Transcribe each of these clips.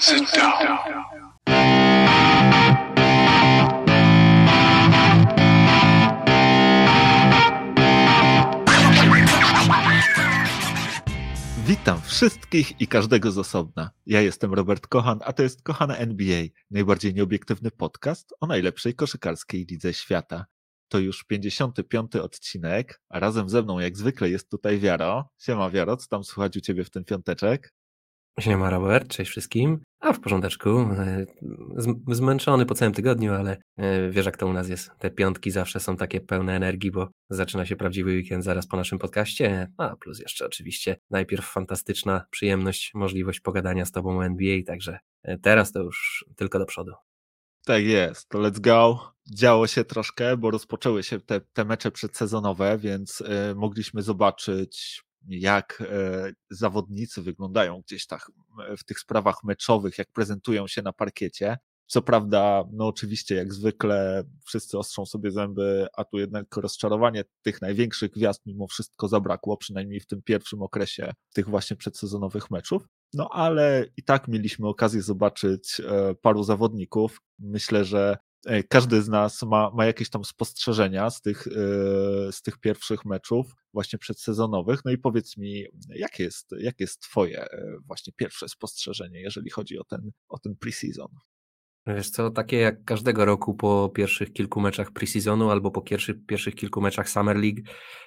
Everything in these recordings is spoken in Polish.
Sit down. Witam wszystkich i każdego z osobna. Ja jestem Robert Kochan, a to jest Kochana NBA, najbardziej nieobiektywny podcast o najlepszej koszykarskiej lidze świata. To już 55. odcinek, a razem ze mną jak zwykle jest tutaj Wiaro. Siema Wiaro, co tam słychać u Ciebie w ten piąteczek? Siema Robert, cześć wszystkim. A w porządeczku, e, zmęczony po całym tygodniu, ale e, wiesz jak to u nas jest. Te piątki zawsze są takie pełne energii, bo zaczyna się prawdziwy weekend zaraz po naszym podcaście, a plus jeszcze oczywiście najpierw fantastyczna przyjemność, możliwość pogadania z Tobą o NBA, także e, teraz to już tylko do przodu. Tak jest, let's go. Działo się troszkę, bo rozpoczęły się te, te mecze przedsezonowe, więc y, mogliśmy zobaczyć, jak y, zawodnicy wyglądają gdzieś tak w tych sprawach meczowych, jak prezentują się na parkiecie. Co prawda, no oczywiście, jak zwykle, wszyscy ostrzą sobie zęby, a tu jednak rozczarowanie tych największych gwiazd mimo wszystko zabrakło, przynajmniej w tym pierwszym okresie tych właśnie przedsezonowych meczów. No ale i tak mieliśmy okazję zobaczyć e, paru zawodników. Myślę, że e, każdy z nas ma, ma jakieś tam spostrzeżenia z tych, e, z tych pierwszych meczów, właśnie przedsezonowych. No i powiedz mi, jakie jest, jakie jest Twoje właśnie pierwsze spostrzeżenie, jeżeli chodzi o ten, o ten preseason? Wiesz co, takie jak każdego roku po pierwszych kilku meczach preseasonu albo po pierwszych, kilku meczach Summer League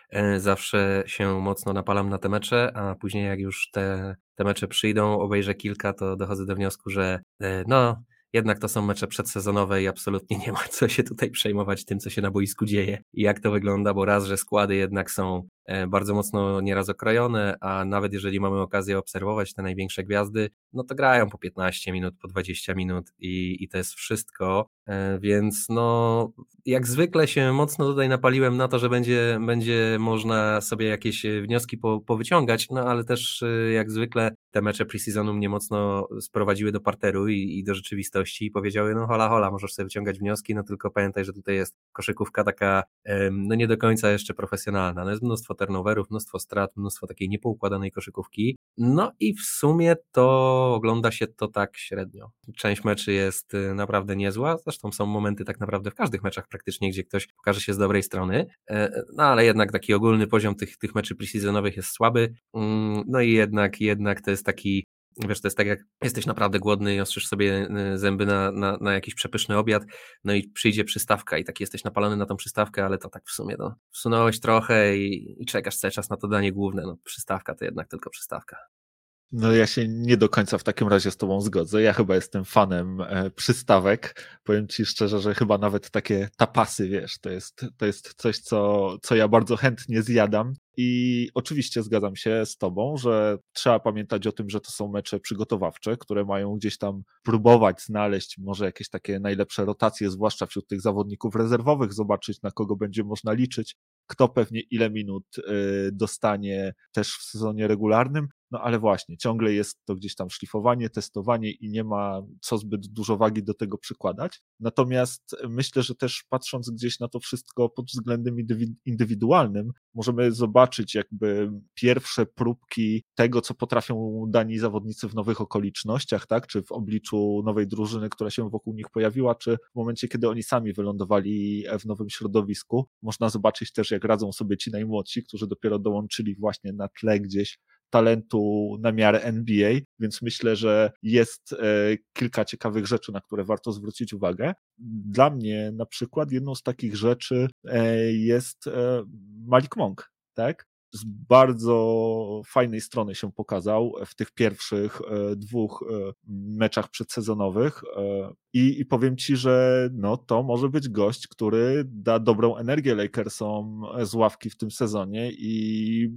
e, zawsze się mocno napalam na te mecze, a później jak już te, te mecze przyjdą, obejrzę kilka, to dochodzę do wniosku, że e, no, jednak to są mecze przedsezonowe i absolutnie nie ma co się tutaj przejmować tym, co się na boisku dzieje i jak to wygląda, bo raz, że składy jednak są bardzo mocno nieraz okrojone, a nawet jeżeli mamy okazję obserwować te największe gwiazdy, no to grają po 15 minut, po 20 minut i, i to jest wszystko, e, więc no jak zwykle się mocno tutaj napaliłem na to, że będzie, będzie można sobie jakieś wnioski po, powyciągać, no ale też e, jak zwykle te mecze preseasonu mnie mocno sprowadziły do parteru i, i do rzeczywistości i powiedziały, no hola hola, możesz sobie wyciągać wnioski, no tylko pamiętaj, że tutaj jest koszykówka taka, no nie do końca jeszcze profesjonalna, no jest mnóstwo turnoverów, mnóstwo strat, mnóstwo takiej niepoukładanej koszykówki, no i w sumie to ogląda się to tak średnio. Część meczy jest y, naprawdę niezła, zresztą są momenty tak naprawdę w każdych meczach praktycznie, gdzie ktoś pokaże się z dobrej strony, e, no ale jednak taki ogólny poziom tych, tych meczy preseasonowych jest słaby, mm, no i jednak, jednak to jest taki Wiesz, to jest tak jak jesteś naprawdę głodny i ostrzysz sobie y, zęby na, na, na, jakiś przepyszny obiad, no i przyjdzie przystawka i tak jesteś napalony na tą przystawkę, ale to tak w sumie no, wsunąłeś trochę i, i czekasz cały czas na to danie główne, no przystawka to jednak tylko przystawka. No ja się nie do końca w takim razie z tobą zgodzę. Ja chyba jestem fanem e, przystawek. Powiem ci szczerze, że chyba nawet takie tapasy, wiesz, to jest, to jest coś, co, co ja bardzo chętnie zjadam. I oczywiście zgadzam się z Tobą, że trzeba pamiętać o tym, że to są mecze przygotowawcze, które mają gdzieś tam próbować znaleźć może jakieś takie najlepsze rotacje, zwłaszcza wśród tych zawodników rezerwowych, zobaczyć na kogo będzie można liczyć, kto pewnie ile minut y, dostanie też w sezonie regularnym. No ale właśnie, ciągle jest to gdzieś tam szlifowanie, testowanie i nie ma co zbyt dużo wagi do tego przykładać. Natomiast myślę, że też patrząc gdzieś na to wszystko pod względem indywidualnym, możemy zobaczyć jakby pierwsze próbki tego, co potrafią dani zawodnicy w nowych okolicznościach, tak? Czy w obliczu nowej drużyny, która się wokół nich pojawiła, czy w momencie, kiedy oni sami wylądowali w nowym środowisku. Można zobaczyć też, jak radzą sobie ci najmłodsi, którzy dopiero dołączyli właśnie na tle gdzieś talentu na miarę NBA, więc myślę, że jest e, kilka ciekawych rzeczy, na które warto zwrócić uwagę. Dla mnie na przykład jedną z takich rzeczy e, jest e, Malik Monk, tak? Z bardzo fajnej strony się pokazał w tych pierwszych e, dwóch e, meczach przedsezonowych. E, I, I powiem ci, że no, to może być gość, który da dobrą energię Lakersom z ławki w tym sezonie i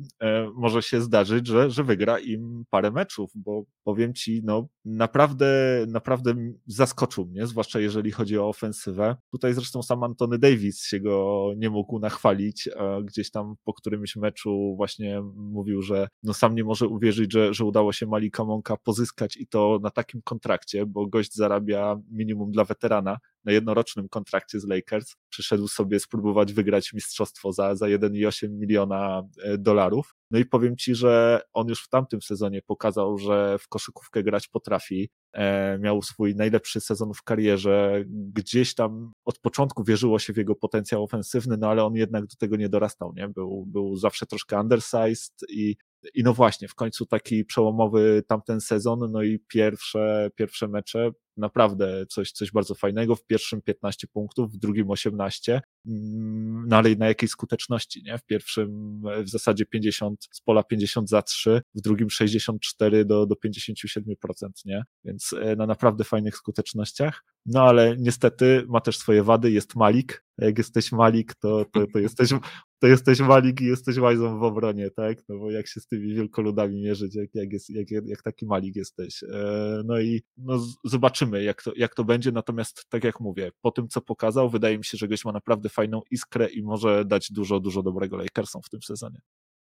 może się zdarzyć, że, że wygra im parę meczów, bo powiem ci, no naprawdę, naprawdę zaskoczył mnie, zwłaszcza jeżeli chodzi o ofensywę. Tutaj zresztą sam Antony Davis się go nie mógł nachwalić, gdzieś tam po którymś meczu właśnie mówił, że no sam nie może uwierzyć, że, że udało się Malika Monka pozyskać i to na takim kontrakcie, bo gość zarabia minimum dla weterana, na jednorocznym kontrakcie z Lakers, przyszedł sobie spróbować wygrać mistrzostwo za, za 1,8 miliona e, dolarów. No i powiem Ci, że on już w tamtym sezonie pokazał, że w koszykówkę grać potrafi. E, miał swój najlepszy sezon w karierze. Gdzieś tam od początku wierzyło się w jego potencjał ofensywny, no ale on jednak do tego nie dorastał, nie? Był, był zawsze troszkę undersized i i no właśnie, w końcu taki przełomowy tamten sezon, no i pierwsze, pierwsze mecze, naprawdę coś, coś bardzo fajnego. W pierwszym 15 punktów, w drugim 18, mm, no ale na jakiej skuteczności, nie? W pierwszym w zasadzie 50 z pola 50 za 3, w drugim 64 do, do 57%, nie? Więc e, na naprawdę fajnych skutecznościach. No ale niestety ma też swoje wady, jest Malik. Jak jesteś Malik, to, to, to, jesteś, to jesteś Malik i jesteś łajzą w obronie, tak? No bo jak się z tymi wielkoludami mierzyć, jak, jak, jest, jak, jak taki Malik jesteś. E, no i no, zobaczymy, jak to, jak to będzie. Natomiast tak jak mówię, po tym co pokazał, wydaje mi się, że goś ma naprawdę fajną iskrę i może dać dużo, dużo dobrego Lakersom w tym sezonie.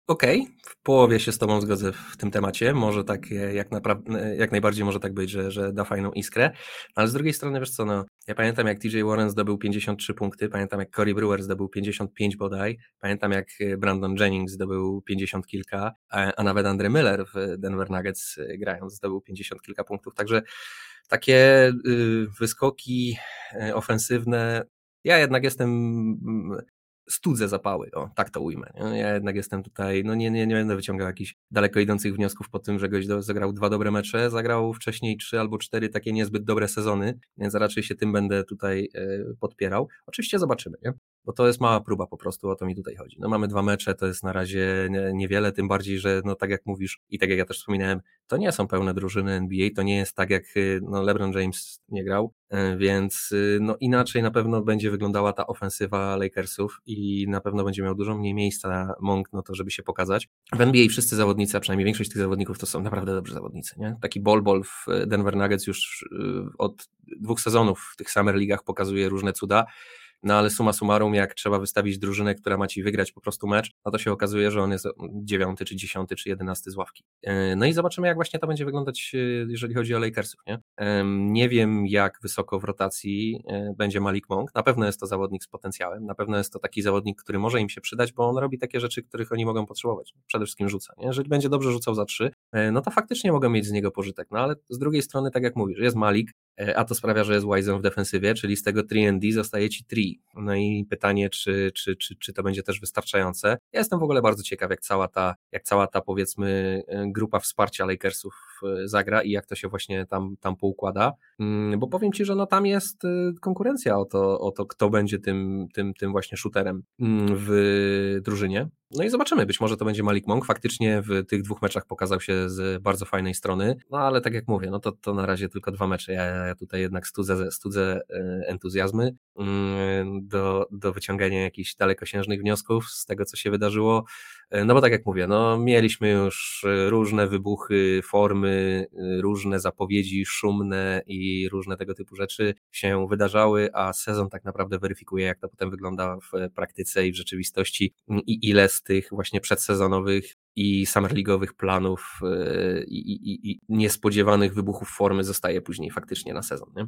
Okej, okay. w połowie się z Tobą zgodzę w tym temacie. Może tak, jak, naprawdę, jak najbardziej może tak być, że, że da fajną iskrę. Ale z drugiej strony, wiesz co, no, ja pamiętam jak TJ Warren zdobył 53 punkty, pamiętam jak Corey Brewer zdobył 55 bodaj, pamiętam jak e, Brandon Jennings zdobył 50 kilka, a, a nawet Andre Miller w Denver Nuggets e, grając zdobył 50 kilka punktów. Także takie y, wyskoki ofensywne ja jednak jestem studzę zapały, o, tak to ujmę. Ja jednak jestem tutaj, no nie, nie, nie będę wyciągał jakichś daleko idących wniosków po tym, że goś zagrał dwa dobre mecze, zagrał wcześniej trzy albo cztery takie niezbyt dobre sezony, więc raczej się tym będę tutaj e, podpierał. Oczywiście zobaczymy, nie? Bo to jest mała próba po prostu, o to mi tutaj chodzi. No mamy dwa mecze, to jest na razie niewiele, tym bardziej, że no tak jak mówisz i tak jak ja też wspominałem, to nie są pełne drużyny NBA, to nie jest tak jak y, no LeBron James nie grał, y, więc y, no inaczej na pewno będzie wyglądała ta ofensywa Lakersów i na pewno będzie miał dużo mniej miejsca Monk, no to żeby się pokazać. W NBA wszyscy zawodnicy, a przynajmniej większość tych zawodników to są naprawdę dobrzy zawodnicy, nie? Taki ball w Denver Nuggets już od dwóch sezonów w tych Summer Ligach pokazuje różne cuda no ale suma summarum, jak trzeba wystawić drużynę, która ma ci wygrać po prostu mecz, no to się okazuje, że on jest dziewiąty, czy dziesiąty, czy jedenasty z ławki. E, no i zobaczymy, jak właśnie to będzie wyglądać, e, jeżeli chodzi o Lakersów. Nie, nie wiem, jak wysoko w rotacji e, będzie Malik Monk. Na pewno jest to zawodnik z potencjałem, na pewno jest to taki zawodnik, który może im się przydać, bo on robi takie rzeczy, których oni mogą potrzebować. Przede wszystkim rzuca. Nie? Jeżeli będzie dobrze rzucał za trzy, no to faktycznie mogą mieć z niego pożytek. No ale z drugiej strony, tak jak mówisz, jest Malik, a to sprawia, że jest Wise w defensywie, czyli z tego 3D zostaje ci 3. No i pytanie, czy, czy, czy, czy to będzie też wystarczające. Ja jestem w ogóle bardzo ciekaw, jak cała ta, jak cała ta powiedzmy e, grupa wsparcia Lakersów e, zagra i jak to się właśnie tam, tam poukłada, mm, bo powiem Ci, że no tam jest e, konkurencja o to, o to kto będzie tym, tym, tym właśnie shooterem mm, w drużynie. No i zobaczymy, być może to będzie Malik Monk, faktycznie w tych dwóch meczach pokazał się z bardzo fajnej strony, no ale tak jak mówię, no to, to na razie tylko dwa mecze, ja, ja tutaj jednak studzę, studzę entuzjazmy mm, do, do wyciągania jakichś dalekosiężnych wniosków z tego, co się wydarzyło, no bo tak jak mówię, no mieliśmy już różne wybuchy, formy, różne zapowiedzi szumne i różne tego typu rzeczy się wydarzały, a sezon tak naprawdę weryfikuje, jak to potem wygląda w praktyce i w rzeczywistości i ile z tych właśnie przedsezonowych i summerligowych planów e, i, i, i, niespodziewanych wybuchów formy zostaje później faktycznie na sezon. Nie?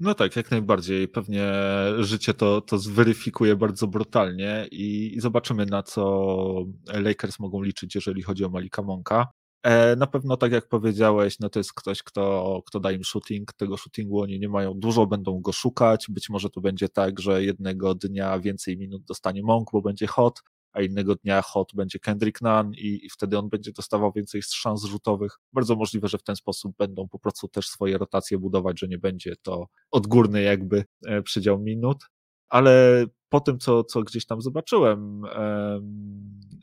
No tak, jak najbardziej. Pewnie życie to, to zweryfikuje bardzo brutalnie i, i zobaczymy, na co Lakers mogą liczyć, jeżeli chodzi o Malika Monka. E, na pewno, tak jak powiedziałeś, no to jest ktoś, kto, kto da im shooting. Tego shootingu oni nie mają dużo, będą go szukać. Być może to będzie tak, że jednego dnia więcej minut dostanie Monk, bo będzie hot, a innego dnia hot będzie Kendrick Nunn i, i wtedy on będzie dostawał więcej szans rzutowych. Bardzo możliwe, że w ten sposób będą po prostu też swoje rotacje budować, że nie będzie to odgórny jakby e, przydział minut, ale po tym, co, co gdzieś tam zobaczyłem,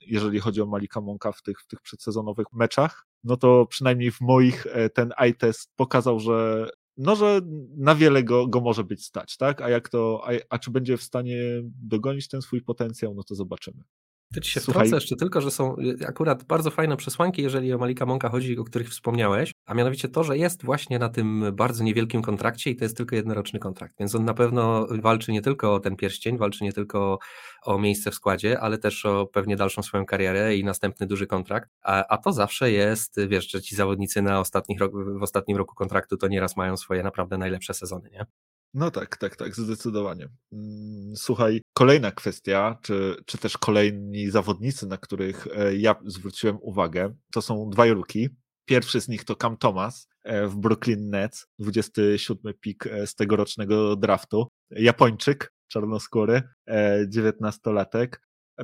jeżeli chodzi o Malika Monka w tych, w tych przedsezonowych meczach, no to przynajmniej w moich e, ten eye test pokazał, że no, że na wiele go, go może być stać, tak? A jak to, a, a czy będzie w stanie dogonić ten swój potencjał, no to zobaczymy. To ci się Słuchaj. wtrącę jeszcze tylko, że są y, akurat bardzo fajne przesłanki, jeżeli o Malika Monka chodzi, o których wspomniałeś, a mianowicie to, że jest właśnie na tym bardzo niewielkim kontrakcie i to jest tylko jednoroczny kontrakt, więc on na pewno walczy nie tylko o ten pierścień, walczy nie tylko o miejsce w składzie, ale też o pewnie dalszą swoją karierę i następny duży kontrakt, a, a to zawsze jest, wiesz, że ci zawodnicy na ostatnich w ostatnim roku kontraktu to nieraz mają swoje naprawdę najlepsze sezony, nie? No tak, tak, tak, zdecydowanie. Mm, słuchaj, kolejna kwestia, czy, czy też kolejni zawodnicy, na których e, ja zwróciłem uwagę, to są dwaj ruki. Pierwszy z nich to Cam Thomas e, w Brooklyn Nets, 27 pik e, z tegorocznego draftu. Japończyk, czarnoskóry, 19-latek.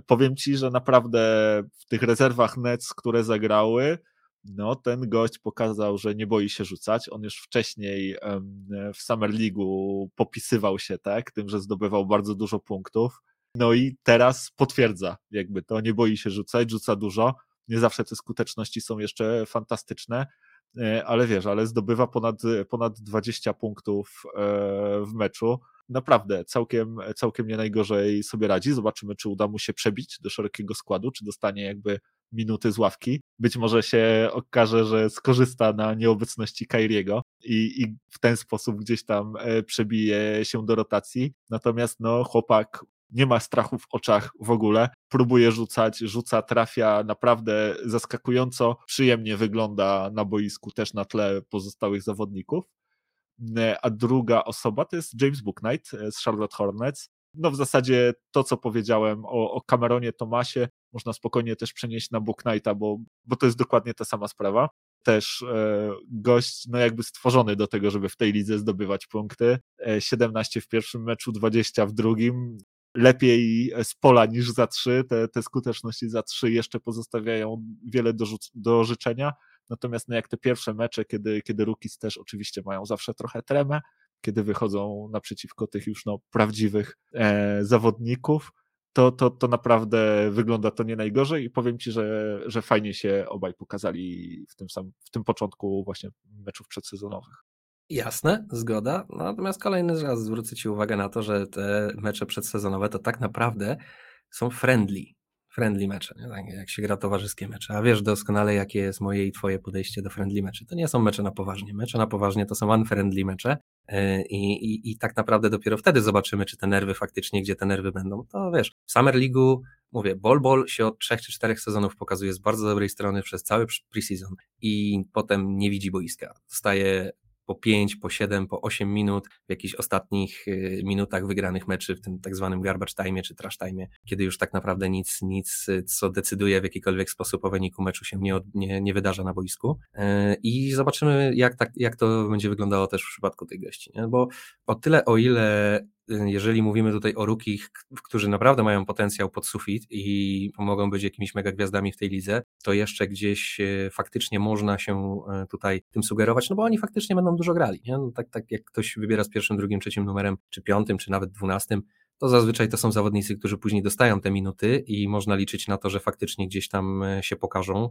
Powiem ci, że naprawdę w tych rezerwach Nets, które zagrały, no ten gość pokazał, że nie boi się rzucać. On już wcześniej w Summer League'u popisywał się tak, tym, że zdobywał bardzo dużo punktów. No i teraz potwierdza, jakby to nie boi się rzucać, rzuca dużo. Nie zawsze te skuteczności są jeszcze fantastyczne, e, ale wiesz, ale zdobywa ponad, ponad 20 punktów e, w meczu. Naprawdę całkiem, całkiem nie najgorzej sobie radzi. Zobaczymy, czy uda mu się przebić do szerokiego składu, czy dostanie jakby minuty z ławki. Być może się okaże, że skorzysta na nieobecności Kairiego i, i w ten sposób gdzieś tam e, przebije się do rotacji. Natomiast no, chłopak nie ma strachu w oczach w ogóle, próbuje rzucać, rzuca, trafia, naprawdę zaskakująco przyjemnie wygląda na boisku też na tle pozostałych zawodników. E, a druga osoba to jest James Booknight e, z Charlotte Hornets. No w zasadzie to, co powiedziałem o, o Cameronie Tomasie, można spokojnie też przenieść na Booknighta, bo, bo to jest dokładnie ta sama sprawa. Też e, gość, no jakby stworzony do tego, żeby w tej lidze zdobywać punkty. E, 17 w pierwszym meczu, 20 w drugim. Lepiej z pola niż za trzy. Te, te skuteczności za trzy jeszcze pozostawiają wiele do, do życzenia. Natomiast no jak te pierwsze mecze, kiedy, kiedy Rookies też oczywiście mają zawsze trochę tremę, kiedy wychodzą naprzeciwko tych już no, prawdziwych e, zawodników, to, to, to naprawdę wygląda to nie najgorzej i powiem Ci, że, że fajnie się obaj pokazali w tym, sam, w tym początku właśnie meczów przedsezonowych. Jasne, zgoda. Natomiast kolejny raz zwrócę Ci uwagę na to, że te mecze przedsezonowe to tak naprawdę są friendly friendly mecze, nie? Tak jak się gra towarzyskie mecze. A wiesz doskonale, jakie jest moje i twoje podejście do friendly meczy. To nie są mecze na poważnie. Mecze na poważnie to są unfriendly mecze e, i, i, i tak naprawdę dopiero wtedy zobaczymy, czy te nerwy faktycznie, gdzie te nerwy będą. To wiesz, w Summer League'u mówię, Ball Ball się od trzech czy czterech sezonów pokazuje z bardzo dobrej strony przez cały preseason i potem nie widzi boiska. Dostaje po 5, po 7, po 8 minut w jakichś ostatnich y, minutach wygranych meczy, w tym tak zwanym garbage time czy trash time, kiedy już tak naprawdę nic, nic, co decyduje w jakikolwiek sposób o wyniku meczu się nie, nie, nie wydarza na boisku. Y, I zobaczymy, jak, tak, jak to będzie wyglądało też w przypadku tej gości. Nie? Bo o tyle, o ile Y, jeżeli mówimy tutaj o rukich, którzy naprawdę mają potencjał pod sufit i mogą być jakimiś mega gwiazdami w tej lidze, to jeszcze gdzieś y, faktycznie można się y, tutaj tym sugerować, no bo oni faktycznie będą dużo grali. Nie? No tak, tak jak ktoś wybiera z pierwszym, drugim, trzecim numerem, czy piątym, czy nawet dwunastym, to zazwyczaj to są zawodnicy, którzy później dostają te minuty i można liczyć na to, że faktycznie gdzieś tam się pokażą.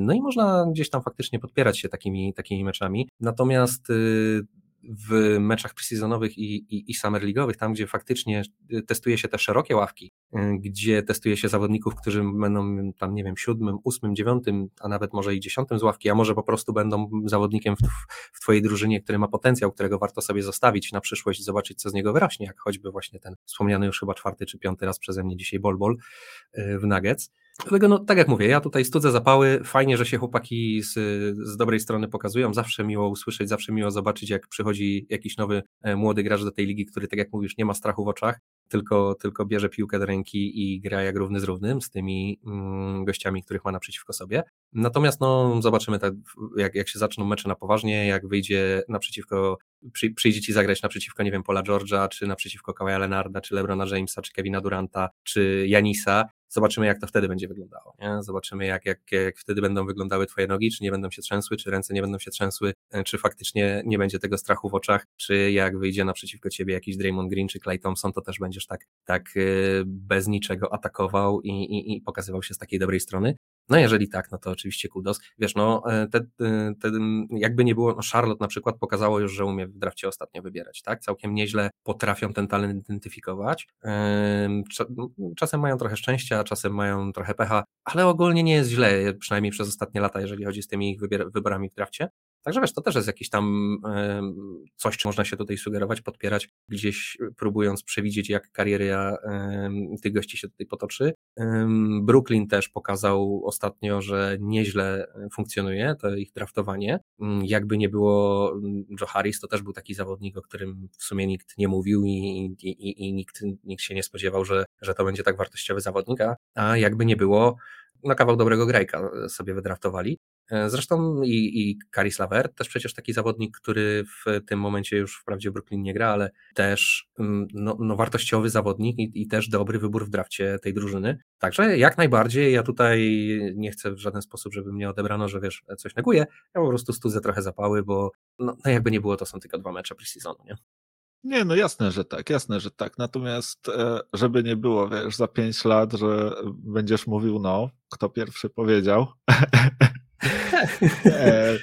No i można gdzieś tam faktycznie podpierać się takimi, takimi meczami. Natomiast w meczach preseasonowych i, i, i summer league'owych, tam gdzie faktycznie y, testuje się te szerokie ławki, y, gdzie testuje się zawodników, którzy będą tam, nie wiem, siódmym, ósmym, dziewiątym, a nawet może i dziesiątym z ławki, a może po prostu będą zawodnikiem w, w twojej drużynie, który ma potencjał, którego warto sobie zostawić na przyszłość i zobaczyć, co z niego wyrośnie, jak choćby właśnie ten wspomniany już chyba czwarty czy piąty raz przeze mnie dzisiaj Bol Bol y, w Nuggets. Dlatego, no, tak jak mówię, ja tutaj studzę zapały. Fajnie, że się chłopaki z, z dobrej strony pokazują. Zawsze miło usłyszeć, zawsze miło zobaczyć, jak przychodzi jakiś nowy e, młody gracz do tej ligi, który, tak jak mówisz, nie ma strachu w oczach, tylko, tylko bierze piłkę do ręki i gra jak równy z równym z tymi mm, gościami, których ma naprzeciwko sobie. Natomiast no, zobaczymy, tak, jak, jak się zaczną mecze na poważnie, jak wyjdzie naprzeciwko, przy, przyjdzie ci zagrać naprzeciwko, nie wiem, Pola George'a, czy naprzeciwko Kawaja Leonarda, czy Lebrona Jamesa, czy Kevina Duranta, czy Janisa Zobaczymy, jak to wtedy będzie wyglądało. Nie? Zobaczymy, jak, jak, jak wtedy będą wyglądały Twoje nogi, czy nie będą się trzęsły, czy ręce nie będą się trzęsły, e, czy faktycznie nie będzie tego strachu w oczach, czy jak wyjdzie naprzeciwko Ciebie jakiś Draymond Green czy Clay Thompson, to też będziesz tak, tak e, bez niczego atakował i, i, i pokazywał się z takiej dobrej strony. No jeżeli tak, no to oczywiście kudos. Wiesz, no e, te, e, te, jakby nie było, no Charlotte na przykład pokazało już, że umie w drafcie ostatnio wybierać, tak? Całkiem nieźle potrafią ten talent identyfikować. Czasem mają trochę szczęścia, czasem mają trochę pecha, ale ogólnie nie jest źle, przynajmniej przez ostatnie lata, jeżeli chodzi z tymi ich wyborami w drafcie. Także wiesz, to też jest jakiś tam coś, czy można się tutaj sugerować, podpierać, gdzieś próbując przewidzieć, jak kariery tych gości się tutaj potoczy. Brooklyn też pokazał ostatnio, że nieźle funkcjonuje to ich draftowanie. Mm, jakby nie było mm, Joe Harris, to też był taki zawodnik, o którym w sumie nikt nie mówił i, i, i nikt, nikt się nie spodziewał, że, że to będzie tak wartościowy zawodnik, a, a jakby nie było, na kawał dobrego grajka sobie wydraftowali. E, zresztą i, i Karis Lavert, też przecież taki zawodnik, który w tym momencie już wprawdzie Brooklyn nie gra, ale też mm, no, no wartościowy zawodnik i, i, też dobry wybór w drafcie tej drużyny. Także jak najbardziej, ja tutaj nie chcę w żaden sposób, żeby mnie odebrano, że wiesz, coś neguję, ja po prostu studzę trochę zapały, bo no, no jakby nie było, to są tylko dwa mecze preseasonu, nie? Nie, no jasne, że tak, jasne, że tak. Natomiast, e, żeby nie było, wiesz, za pięć lat, że będziesz mówił, no, kto pierwszy powiedział. E,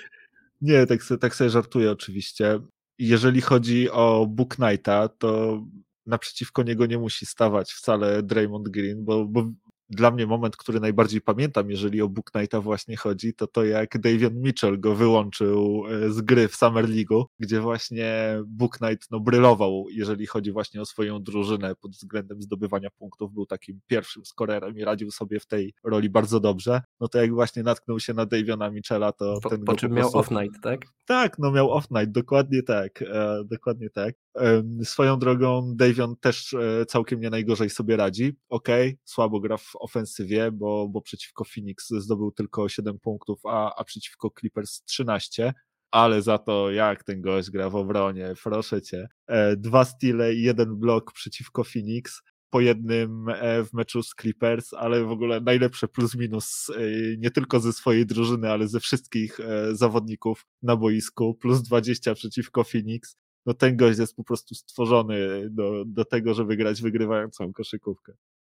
nie, tak, tak sobie żartuję oczywiście. Jeżeli chodzi o Book Knighta, to naprzeciwko niego nie musi stawać wcale Draymond Green, bo, bo dla mnie moment, który najbardziej pamiętam, jeżeli o Book Knighta właśnie chodzi, to to jak Davion Mitchell go wyłączył e, z gry w Summer League, gdzie właśnie Book Knight no, brylował, jeżeli chodzi właśnie o swoją drużynę pod względem zdobywania punktów, był takim pierwszym skorerem i radził sobie w tej roli bardzo dobrze, no to jak właśnie natknął się na Daviona Mitchella, to po, ten po czym miał off-night, tak? Tak, no miał off-night, dokładnie tak, e, dokładnie tak. E, swoją drogą Davion też e, całkiem nie najgorzej sobie radzi, okej, okay, słabo gra w ofensywie, bo, bo przeciwko Phoenix zdobył tylko 7 punktów, a, a przeciwko Clippers 13, ale za to jak ten gość gra w obronie, proszę cię. E, dwa stile i jeden blok przeciwko Phoenix, po jednym e, w meczu z Clippers, ale w ogóle najlepsze plus minus e, nie tylko ze swojej drużyny, ale ze wszystkich zawodników na boisku, plus 20 przeciwko Phoenix. No ten gość jest po prostu stworzony do, do tego, żeby grać wygrywającą koszykówkę.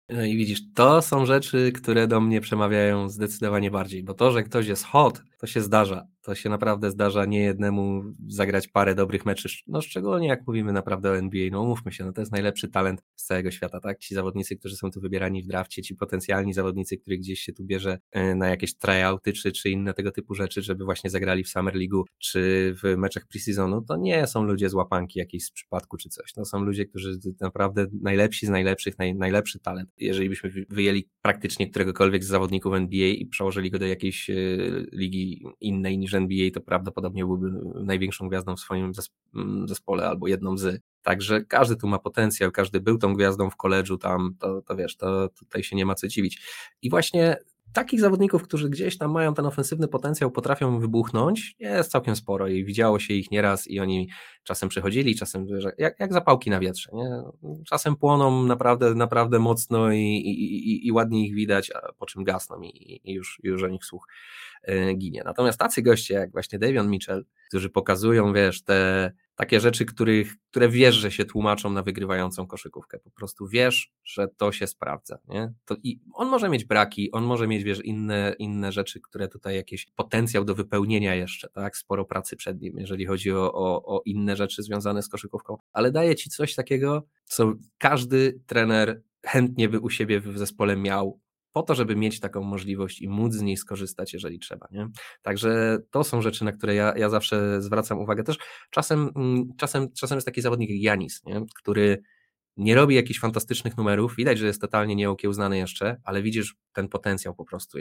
No i widzisz, to są rzeczy, które do mnie przemawiają zdecydowanie bardziej, bo to, że ktoś jest hot, to się zdarza. To się naprawdę zdarza nie jednemu zagrać parę dobrych meczy, no szczególnie jak mówimy naprawdę o NBA, no umówmy się, no to jest najlepszy talent z całego świata, tak? Ci zawodnicy, którzy są tu wybierani w drafcie, ci potencjalni zawodnicy, których gdzieś się tu bierze e, na jakieś tryouty czy, czy inne tego typu rzeczy, żeby właśnie zagrali w Summer League czy w meczach preseasonu, to nie są ludzie z łapanki jakiejś z przypadku czy coś. To są ludzie, którzy naprawdę najlepsi z najlepszych, naj, najlepszy talent. Jeżeli byśmy wyjęli praktycznie któregokolwiek z zawodników NBA i przełożyli go do jakiejś e, ligi innej niż NBA, to prawdopodobnie byłby największą gwiazdą w swoim mm, zespole albo jedną z. Także każdy tu ma potencjał, każdy był tą gwiazdą w koledżu tam, to, to wiesz, to tutaj się nie ma co dziwić. I właśnie takich zawodników, którzy gdzieś tam mają ten ofensywny potencjał, potrafią wybuchnąć, jest całkiem sporo i widziało się ich nieraz i oni czasem przychodzili, czasem jak, jak zapałki na wietrze, nie? czasem płoną naprawdę, naprawdę mocno i, i, i, i ładnie ich widać, a po czym gasną i, i już, już o nich słuch e, ginie. Natomiast tacy goście jak właśnie Davion Mitchell, którzy pokazują, wiesz, te takie rzeczy, których, które wiesz, że się tłumaczą na wygrywającą koszykówkę. Po prostu wiesz, że to się sprawdza. Nie? To I on może mieć braki, on może mieć, wiesz, inne, inne rzeczy, które tutaj jakiś potencjał do wypełnienia jeszcze, tak? Sporo pracy przed nim, jeżeli chodzi o, o, o inne rzeczy związane z koszykówką, ale daje ci coś takiego, co każdy trener chętnie by u siebie w zespole miał, po to, żeby mieć taką możliwość i móc z niej skorzystać, jeżeli trzeba. Nie? Także to są rzeczy, na które ja, ja zawsze zwracam uwagę. Też czasem, mm, czasem, czasem jest taki zawodnik jak Janis, nie? który nie robi jakichś fantastycznych numerów, widać, że jest totalnie nieokiełznany jeszcze, ale widzisz ten potencjał po prostu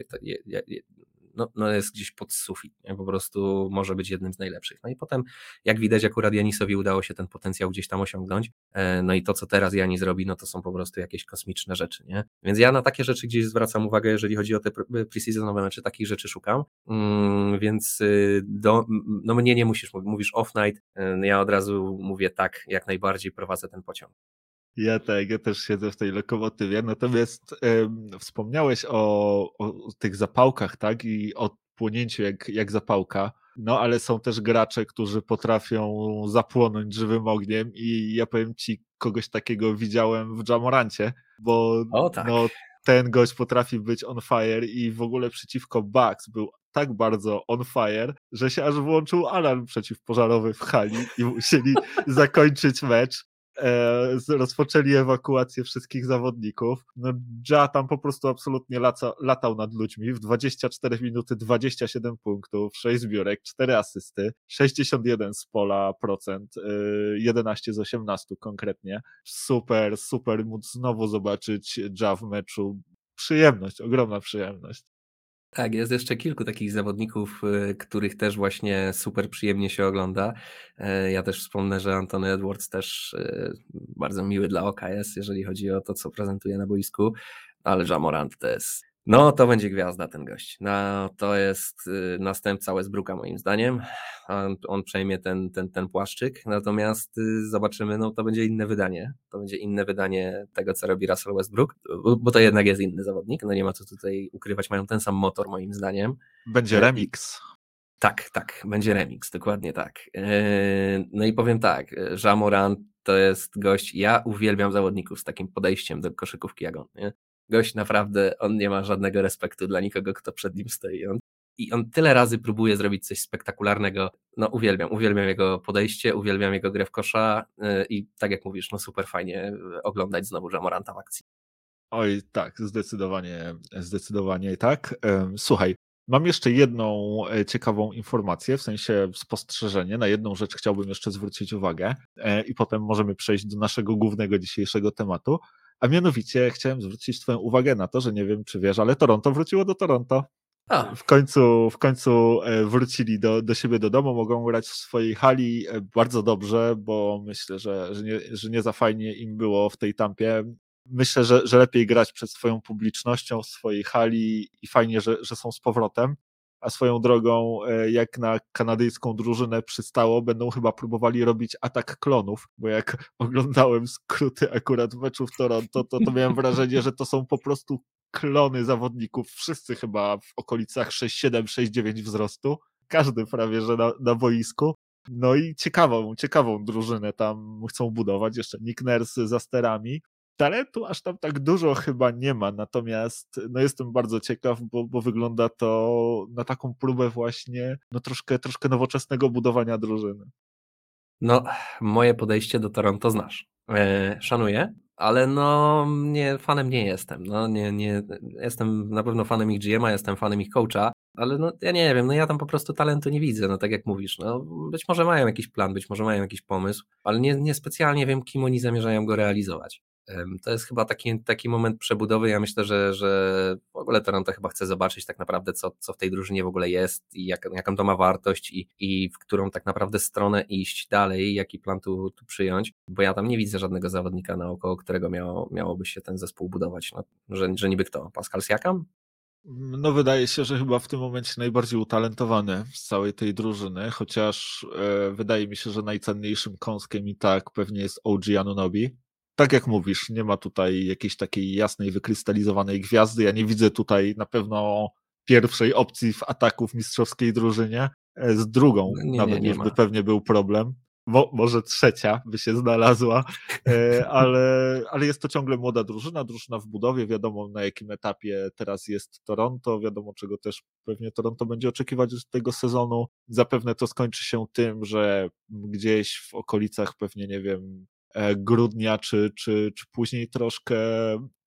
no, no jest gdzieś pod sufit, nie? po prostu może być jednym z najlepszych. No i potem, jak widać, akurat Janisowi udało się ten potencjał gdzieś tam osiągnąć, e, no i to, co teraz Janis robi, no to są po prostu jakieś kosmiczne rzeczy, nie? Więc ja na takie rzeczy gdzieś zwracam uwagę, jeżeli chodzi o te preseasonowe mecze, takich rzeczy szukam, mm, więc y, do, no mnie nie musisz, mówisz off-night, y, ja od razu mówię tak, jak najbardziej prowadzę ten pociąg. Ja tak, ja też siedzę w tej lokomotywie. Natomiast wspomniałeś o, o, tych zapałkach, tak? I o płonięciu jak, jak zapałka. No, ale są też gracze, którzy potrafią zapłonąć żywym ogniem i ja powiem ci, kogoś takiego widziałem w Jamorancie, bo o, tak. no, ten gość potrafi być on fire i w ogóle przeciwko Bucks był tak bardzo on fire, że się aż włączył alarm przeciwpożarowy w hali i musieli zakończyć mecz e, rozpoczęli ewakuację wszystkich zawodników. No, Ja tam po prostu absolutnie laca, latał nad ludźmi. W 24 minuty 27 punktów, 6 zbiórek, 4 asysty, 61 z pola procent, 11 z 18 konkretnie. Super, super móc znowu zobaczyć Ja w meczu. Przyjemność, ogromna przyjemność. Tak, jest jeszcze kilku takich zawodników, y, których też właśnie super przyjemnie się ogląda. E, ja też wspomnę, że Antony Edwards też y, bardzo miły dla oka jest, jeżeli chodzi o to, co prezentuje na boisku, ale Jamorant to jest no, to będzie gwiazda ten gość. No, to jest y, następca Westbrooka moim zdaniem. On, on przejmie ten, ten, ten płaszczyk, natomiast y, zobaczymy, no to będzie inne wydanie. To będzie inne wydanie tego, co robi Russell Westbrook, bo to jednak jest inny zawodnik. No nie ma co tutaj ukrywać, mają ten sam motor moim zdaniem. Będzie e, remix. Tak, tak, będzie remix, dokładnie tak. E, no i powiem tak, Jamoran to jest gość, ja uwielbiam zawodników z takim podejściem do koszykówki jak on. Nie? Gość naprawdę, on nie ma żadnego respektu dla nikogo, kto przed nim stoi. On, I on tyle razy próbuje zrobić coś spektakularnego. No uwielbiam, uwielbiam jego podejście, uwielbiam jego grę w kosza yy, i tak jak mówisz, no super fajnie oglądać znowu Jamoranta w akcji. Oj, tak, zdecydowanie, zdecydowanie tak. Słuchaj, Mam jeszcze jedną e, ciekawą informację, w sensie spostrzeżenie. Na jedną rzecz chciałbym jeszcze zwrócić uwagę e, i potem możemy przejść do naszego głównego dzisiejszego tematu. A mianowicie chciałem zwrócić Twoją uwagę na to, że nie wiem, czy wiesz, ale Toronto wróciło do Toronto. A. W końcu, w końcu e, wrócili do, do siebie do domu, mogą grać w swojej hali e, bardzo dobrze, bo myślę, że, że, nie, że nie za fajnie im było w tej tampie. Myślę, że, że lepiej grać przed swoją publicznością w swojej hali i fajnie, że, że są z powrotem a swoją drogą, e, jak na kanadyjską drużynę przystało, będą chyba próbowali robić atak klonów, bo jak oglądałem skróty akurat meczów Toronto, to, to miałem wrażenie, że to są po prostu klony zawodników, wszyscy chyba w okolicach 6,7, 6,9 wzrostu, każdy prawie, że na, na boisku. No i ciekawą, ciekawą drużynę tam chcą budować, jeszcze Nick Nurse za sterami, talentu aż tam tak dużo chyba nie ma, natomiast no jestem bardzo ciekaw, bo, bo wygląda to na taką próbę właśnie no troszkę, troszkę nowoczesnego budowania drużyny. No, moje podejście do Toronto znasz. E, szanuję, ale no nie, fanem nie jestem. No, nie, nie, jestem na pewno fanem ich GM-a, jestem fanem ich coacha, ale no ja nie wiem, no ja tam po prostu talentu nie widzę, no tak jak mówisz, no być może mają jakiś plan, być może mają jakiś pomysł, ale nie, nie specjalnie wiem, kim oni zamierzają go realizować. To jest chyba taki, taki moment przebudowy. Ja myślę, że, że w ogóle Toronto chyba chce zobaczyć tak naprawdę, co, co w tej drużynie w ogóle jest i jak, jaką to ma wartość i, i w którą tak naprawdę stronę iść dalej, jaki plan tu, tu przyjąć, bo ja tam nie widzę żadnego zawodnika naokoło, którego miało, miałoby się ten zespół budować. No, że, że niby kto? Pascal Siakam? No, wydaje się, że chyba w tym momencie najbardziej utalentowany z całej tej drużyny, chociaż e, wydaje mi się, że najcenniejszym kąskiem i tak pewnie jest OG Anunobi, tak jak mówisz, nie ma tutaj jakiejś takiej jasnej, wykrystalizowanej gwiazdy. Ja nie widzę tutaj na pewno pierwszej opcji w ataku w mistrzowskiej drużynie. E, z drugą no nie, nawet nie, już nie by pewnie był problem. Mo, może trzecia by się znalazła, e, ale, ale jest to ciągle młoda drużyna, drużyna w budowie, wiadomo na jakim etapie teraz jest Toronto, wiadomo czego też pewnie Toronto będzie oczekiwać z tego sezonu. Zapewne to skończy się tym, że gdzieś w okolicach pewnie, nie wiem, grudnia, czy, czy, czy później troszkę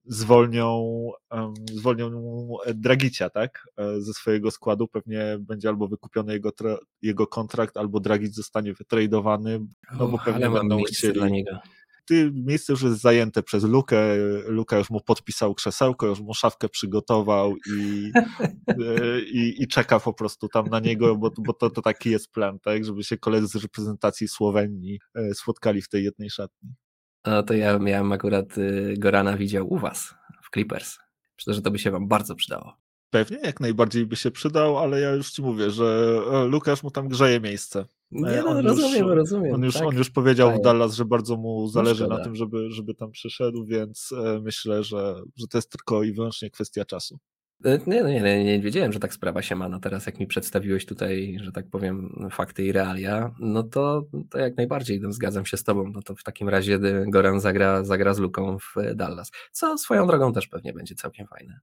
zwolnią, zwolnią Dragicia, tak? E, ze swojego składu pewnie będzie albo wykupiony jego, jego kontrakt, albo Dragic zostanie wytradowany, no bo pewnie będą chcieli. Dla niego ty, miejsce już jest zajęte przez Lukę, Luka już mu podpisał krzesełko, już mu szafkę przygotował i, e, i, i czeka po prostu tam na niego, bo, bo to, to taki jest plan, tak, żeby się koledzy z reprezentacji Słowenii e, spotkali w tej jednej szatni. No to ja miałem akurat y, Gorana widział u was w Clippers. Myślę, że to by się wam bardzo przydało. Pewnie, jak najbardziej by się przydał, ale ja już ci mówię, że e, Lukasz mu tam grzeje miejsce. Nie, no, rozumiem, już, rozumiem. On już, tak? on już powiedział w Dallas, że bardzo mu zależy no na tym, żeby, żeby tam przyszedł, więc e, myślę, że, że to jest tylko i wyłącznie kwestia czasu. E, nie, nie, nie, nie wiedziałem, że tak sprawa się ma. No teraz jak mi przedstawiłeś tutaj, że tak powiem, fakty i realia, no to, to jak najbardziej no, zgadzam się z tobą. No to w takim razie Goran zagra, zagra z Luką w Dallas, co swoją drogą też pewnie będzie całkiem fajne.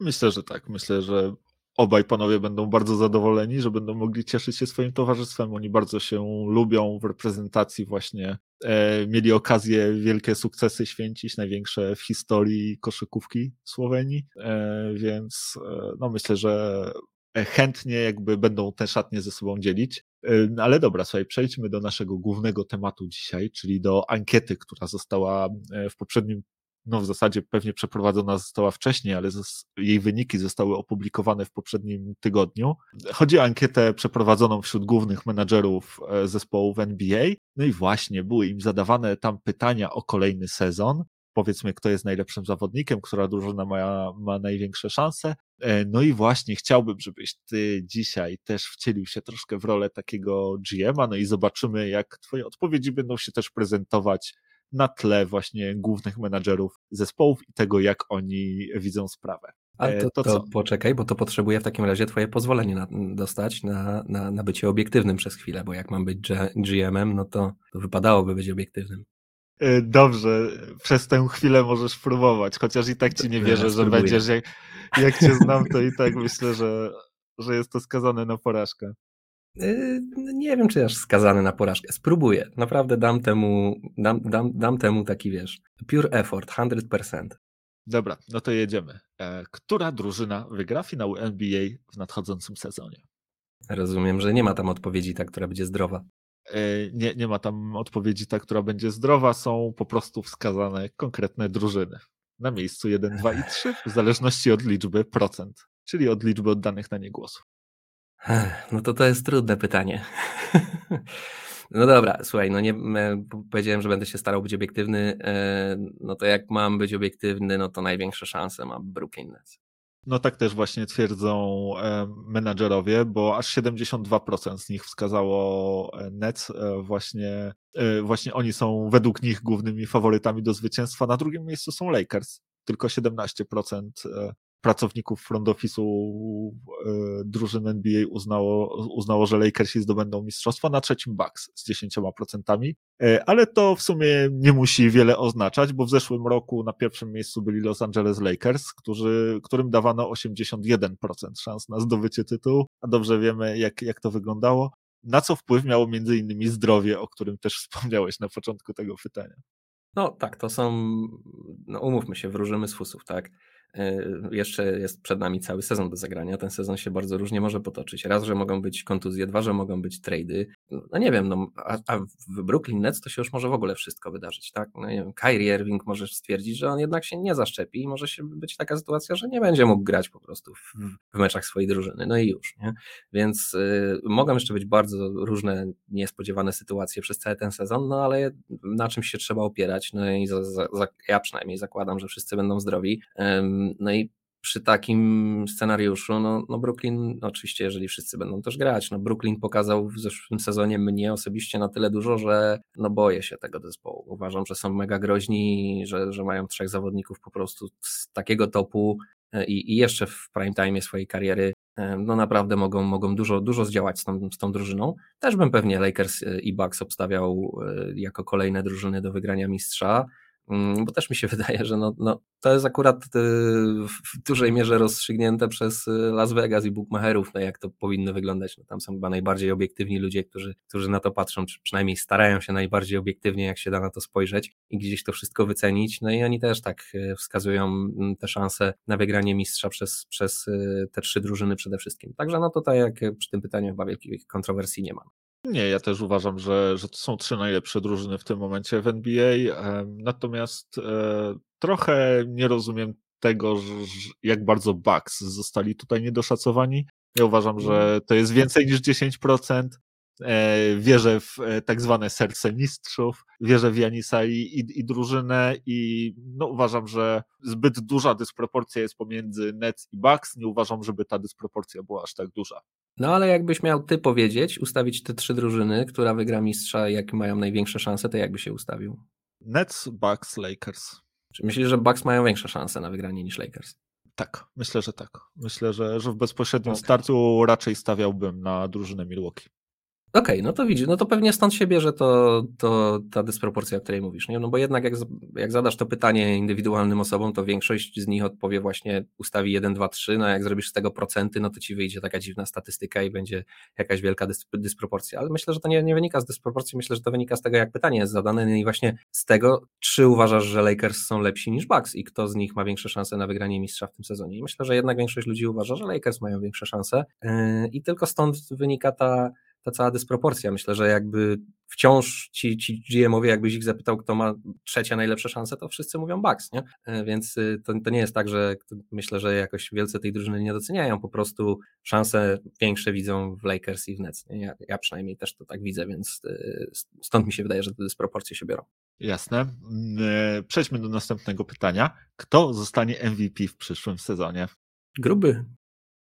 Myślę, że tak. Myślę, że obaj panowie będą bardzo zadowoleni, że będą mogli cieszyć się swoim towarzystwem. Oni bardzo się lubią w reprezentacji właśnie e, mieli okazję wielkie sukcesy święcić, największe w historii koszykówki Słowenii, e, więc e, no myślę, że chętnie jakby będą te szatnie ze sobą dzielić. Ale dobra, słuchaj, przejdźmy do naszego głównego tematu dzisiaj, czyli do ankiety, która została w poprzednim no w zasadzie pewnie przeprowadzona została wcześniej, ale jej wyniki zostały opublikowane w poprzednim tygodniu. Chodzi o ankietę przeprowadzoną wśród głównych menadżerów e, zespołów NBA. No i właśnie były im zadawane tam pytania o kolejny sezon. Powiedzmy, kto jest najlepszym zawodnikiem, która drużyna ma, ma największe szanse. E, no i właśnie chciałbym, żebyś ty dzisiaj też wcielił się troszkę w rolę takiego GM-a, no i zobaczymy, jak twoje odpowiedzi będą się też prezentować na tle właśnie głównych menadżerów zespołów i tego, jak oni widzą sprawę. A e, to, to, to poczekaj, bo to potrzebuję w takim razie twoje pozwolenie na, dostać na, na, na bycie obiektywnym przez chwilę, bo jak mam być GM-em, no to, to wypadałoby być obiektywnym. E, dobrze, przez tę chwilę możesz próbować, chociaż i tak ci nie wierzę, ja że będziesz. Jak, jak cię znam, to i tak myślę, że, że jest to skazane na porażkę. Yy, nie wiem, czy aż skazany na porażkę. Spróbuję. Naprawdę dam temu, dam, dam, dam temu taki, wiesz, pure effort, 100%. Dobra, no to jedziemy. E, która drużyna wygra finały NBA w nadchodzącym sezonie? Rozumiem, że nie ma tam odpowiedzi ta, która będzie zdrowa. E, nie, nie ma tam odpowiedzi ta, która będzie zdrowa. Są po prostu wskazane konkretne drużyny. Na miejscu 1, 2 i 3, w zależności od liczby procent, czyli od liczby oddanych na nie głosów. No to to jest trudne pytanie. No dobra, słuchaj, no nie powiedziałem, że będę się starał być obiektywny. E, no to jak mam być obiektywny, no to największe szanse ma Brooklyn Nets. No tak też właśnie twierdzą e, menadżerowie, bo aż 72% z nich wskazało e, Nets. Właśnie, właśnie oni są według nich głównymi faworytami do zwycięstwa. Na drugim miejscu są Lakers. Tylko 17% pracowników front office'u e, drużyn NBA uznało, uznało, że Lakersi zdobędą mistrzostwa, na trzecim Bucks z 10%, e, ale to w sumie nie musi wiele oznaczać, bo w zeszłym roku na pierwszym miejscu byli Los Angeles Lakers, którzy, którym dawano 81% szans na zdobycie tytułu, a dobrze wiemy jak, jak to wyglądało. Na co wpływ miało między innymi zdrowie, o którym też wspomniałeś na początku tego pytania. No tak, to są, no umówmy się, wróżymy z fusów, tak? E, jeszcze jest przed nami cały sezon do zagrania. Ten sezon się bardzo różnie może potoczyć. Raz, że mogą być kontuzje, dwa, że mogą być trady. No nie wiem, no, a, a w Brooklyn Nets to się już może w ogóle wszystko wydarzyć, tak? No, nie wiem, Kyrie Irving może stwierdzić, że on jednak się nie zaszczepi i może się być taka sytuacja, że nie będzie mógł grać po prostu w, w meczach swojej drużyny. No i już, nie? Więc y, mogą jeszcze być bardzo różne niespodziewane sytuacje przez cały ten sezon, no ale na czymś się trzeba opierać. No i za, za, ja przynajmniej zakładam, że wszyscy będą zdrowi. No i przy takim scenariuszu, no, no Brooklyn, no oczywiście, jeżeli wszyscy będą też grać, no Brooklyn pokazał w zeszłym sezonie mnie osobiście na tyle dużo, że no boję się tego zespołu. Uważam, że są mega groźni, że, że mają trzech zawodników po prostu z takiego topu e, i, i jeszcze w prime time swojej kariery e, no naprawdę mogą, mogą dużo, dużo zdziałać z tą, z tą drużyną. Też bym pewnie Lakers e, i Bucks obstawiał jako kolejne drużyny do wygrania mistrza. Mm, bo też mi się wydaje, że no, no, to jest akurat y, w dużej mierze rozstrzygnięte przez y, Las Vegas i bookmacherów, no jak to powinno wyglądać. No, tam są chyba najbardziej obiektywni ludzie, którzy, którzy na to patrzą, czy przynajmniej starają się najbardziej obiektywnie, jak się da na to spojrzeć i gdzieś to wszystko wycenić. No i oni też tak y, wskazują mm, te szanse na wygranie mistrza przez, przez te trzy drużyny przede wszystkim. Także no tutaj jak przy tym pytaniu chyba wielkich kontrowersji nie ma. Nie, ja też uważam, że, że to są trzy najlepsze drużyny w tym momencie w NBA. Natomiast e, trochę nie rozumiem tego, jak bardzo Bucks zostali tutaj niedoszacowani. Ja uważam, że mm. to jest więcej niż 10%. E, wierzę w e, tak zwane serce mistrzów, wierzę w Janisa i, i, i drużynę i no, uważam, że zbyt duża dysproporcja jest pomiędzy Nets i Bucks. Nie uważam, żeby ta dysproporcja była aż tak duża. No ale jakbyś miał ty powiedzieć, ustawić te trzy drużyny, która wygra mistrza, jak mają największe szanse, to jakby się ustawił? Nets, Bucks, Lakers. Czy myślisz, że Bucks mają większe szanse na wygranie niż Lakers? Tak, myślę, że tak. Myślę, że, że w bezpośrednim okay. startu raczej stawiałbym na drużynę Milwaukee. Okej, okay, no to widzisz, no to pewnie stąd się bierze to, to ta dysproporcja, o której mówisz, nie? No bo jednak jak, jak zadasz to pytanie indywidualnym osobom, to większość z nich odpowie właśnie ustawi 1, 2, 3, no jak zrobisz z tego procenty, no to ci wyjdzie taka dziwna statystyka i będzie jakaś wielka dys dysproporcja, ale myślę, że to nie, nie wynika z dysproporcji, myślę, że to wynika z tego, jak pytanie jest zadane no i właśnie z tego, czy uważasz, że Lakers są lepsi niż Bucks i kto z nich ma większe szanse na wygranie mistrza w tym sezonie. I myślę, że jednak większość ludzi uważa, że Lakers mają większe szanse yy, i tylko stąd wynika ta ta cała dysproporcja. Myślę, że jakby wciąż ci, ci GM-owie, jakbyś ich zapytał, kto ma trzecie najlepsze szanse, to wszyscy mówią Bucks, nie? E, więc y, to, to nie jest tak, że myślę, że jakoś wielce tej drużyny nie doceniają, po prostu szanse większe widzą w Lakers i w Nets. Ja, ja przynajmniej też to tak widzę, więc y, stąd mi się wydaje, że te dysproporcje się biorą. Jasne. Mm, e, przejdźmy do następnego pytania. Kto zostanie MVP w przyszłym sezonie? Gruby.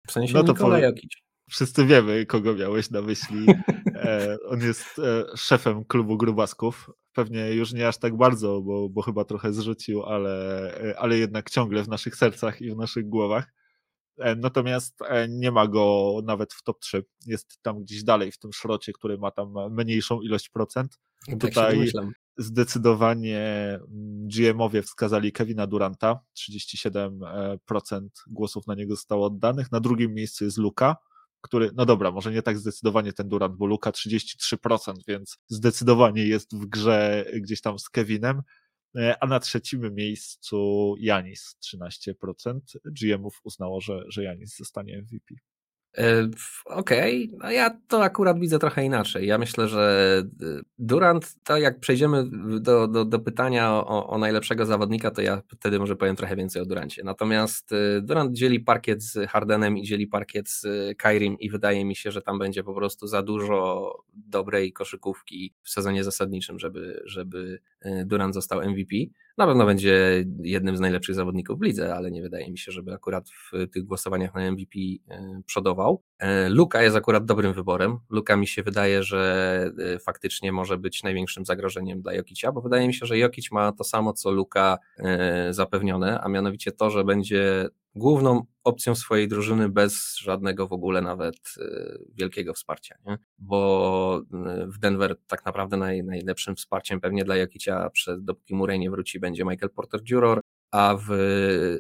W sensie no to Nikola Jokic wszyscy wiemy, kogo miałeś na myśli. E, on jest e, szefem klubu grubasków. Pewnie już nie aż tak bardzo, bo, bo chyba trochę zrzucił, ale, e, ale jednak ciągle w naszych sercach i w naszych głowach. Natomiast nie ma go nawet w top 3. Jest tam gdzieś dalej w tym szrocie, który ma tam mniejszą ilość procent. Tak Tutaj zdecydowanie mm, GM-owie wskazali Kevina Duranta. 37% głosów na niego zostało oddanych. Na drugim miejscu jest Luka który, no dobra, może nie tak zdecydowanie ten Durant, bo Luka 33%, więc zdecydowanie jest w grze gdzieś tam z Kevinem, e, a na trzecim miejscu Janis 13%. GM-ów uznało, że, że Janis zostanie MVP. Okej, okay. no ja to akurat widzę trochę inaczej. Ja myślę, że e, Durant, to jak przejdziemy do, do, do pytania o, o, najlepszego zawodnika, to ja wtedy może powiem trochę więcej o Durancie. Natomiast e, Durant dzieli parkiet z Hardenem i dzieli parkiet z Kairim i wydaje mi się, że tam będzie po prostu za dużo dobrej koszykówki w sezonie zasadniczym, żeby, żeby Durant został MVP. Na pewno będzie jednym z najlepszych zawodników w lidze, ale nie wydaje mi się, żeby akurat w tych głosowaniach na MVP e, przodował. E, Luka jest akurat dobrym wyborem. Luka mi się wydaje, że e, faktycznie może być największym zagrożeniem dla Jokicia, bo wydaje mi się, że Jokic ma to samo co Luka zapewnione, a mianowicie to, że będzie główną opcją swojej drużyny bez żadnego w ogóle nawet y, wielkiego wsparcia, nie? bo y, w Denver tak naprawdę naj, najlepszym wsparciem pewnie dla Jokicia, przez, dopóki Murray nie wróci, będzie Michael Porter Jr., a w,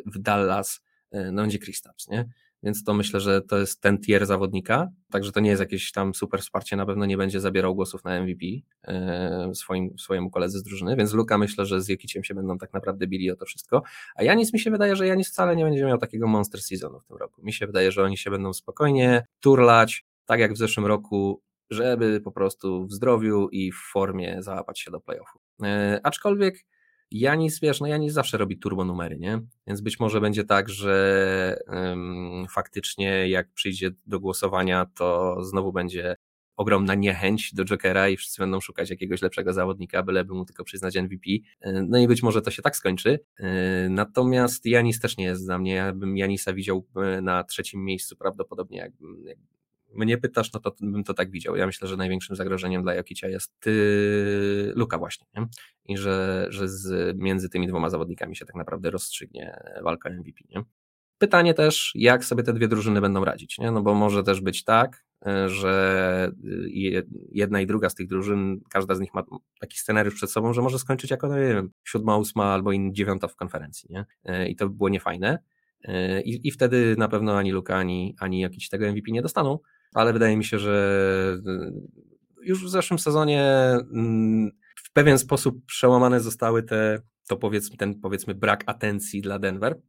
w Dallas y, no, będzie Kristaps, nie? Więc to myślę, że to jest ten tier zawodnika, także to nie jest jakieś tam super wsparcie, na pewno nie będzie zabierał głosów na MVP e, swoim, swojemu koledze z drużyny, więc Luka myślę, że z Jekiciem się będą tak naprawdę bili o to wszystko, a Janis mi się wydaje, że Janis wcale nie będzie miał takiego monster seasonu w tym roku, mi się wydaje, że oni się będą spokojnie turlać, tak jak w zeszłym roku, żeby po prostu w zdrowiu i w formie załapać się do playoffu. E, aczkolwiek Janis, wiesz, no Janis zawsze robi turbo numery, nie? Więc być może będzie tak, że faktycznie jak przyjdzie do głosowania, to znowu będzie ogromna niechęć do Jokera i wszyscy będą szukać jakiegoś lepszego zawodnika, byleby mu tylko przyznać MVP. E, no i być może to się tak skończy. E, natomiast Janis też nie jest dla mnie. Ja bym Janisa widział e, na trzecim miejscu prawdopodobnie, jakbym, mnie pytasz, no to bym to tak widział. Ja myślę, że największym zagrożeniem dla Jokicia jest yy, Luka właśnie. Nie? I że, że z, między tymi dwoma zawodnikami się tak naprawdę rozstrzygnie walka MVP. Nie? Pytanie też, jak sobie te dwie drużyny będą radzić, nie? no bo może też być tak, yy, że yy, jedna i druga z tych drużyn, każda z nich ma taki scenariusz przed sobą, że może skończyć jako, no nie wiem, siódma, ósma albo dziewiąta w konferencji, nie? Yy, I to by było niefajne. I, I wtedy na pewno ani Luka, ani, ani jakiś tego MVP nie dostaną ale wydaje mi się, że y, już w zeszłym sezonie mm, w pewien sposób przełamane zostały te, to powiedzmy, ten powiedzmy brak atencji dla Denver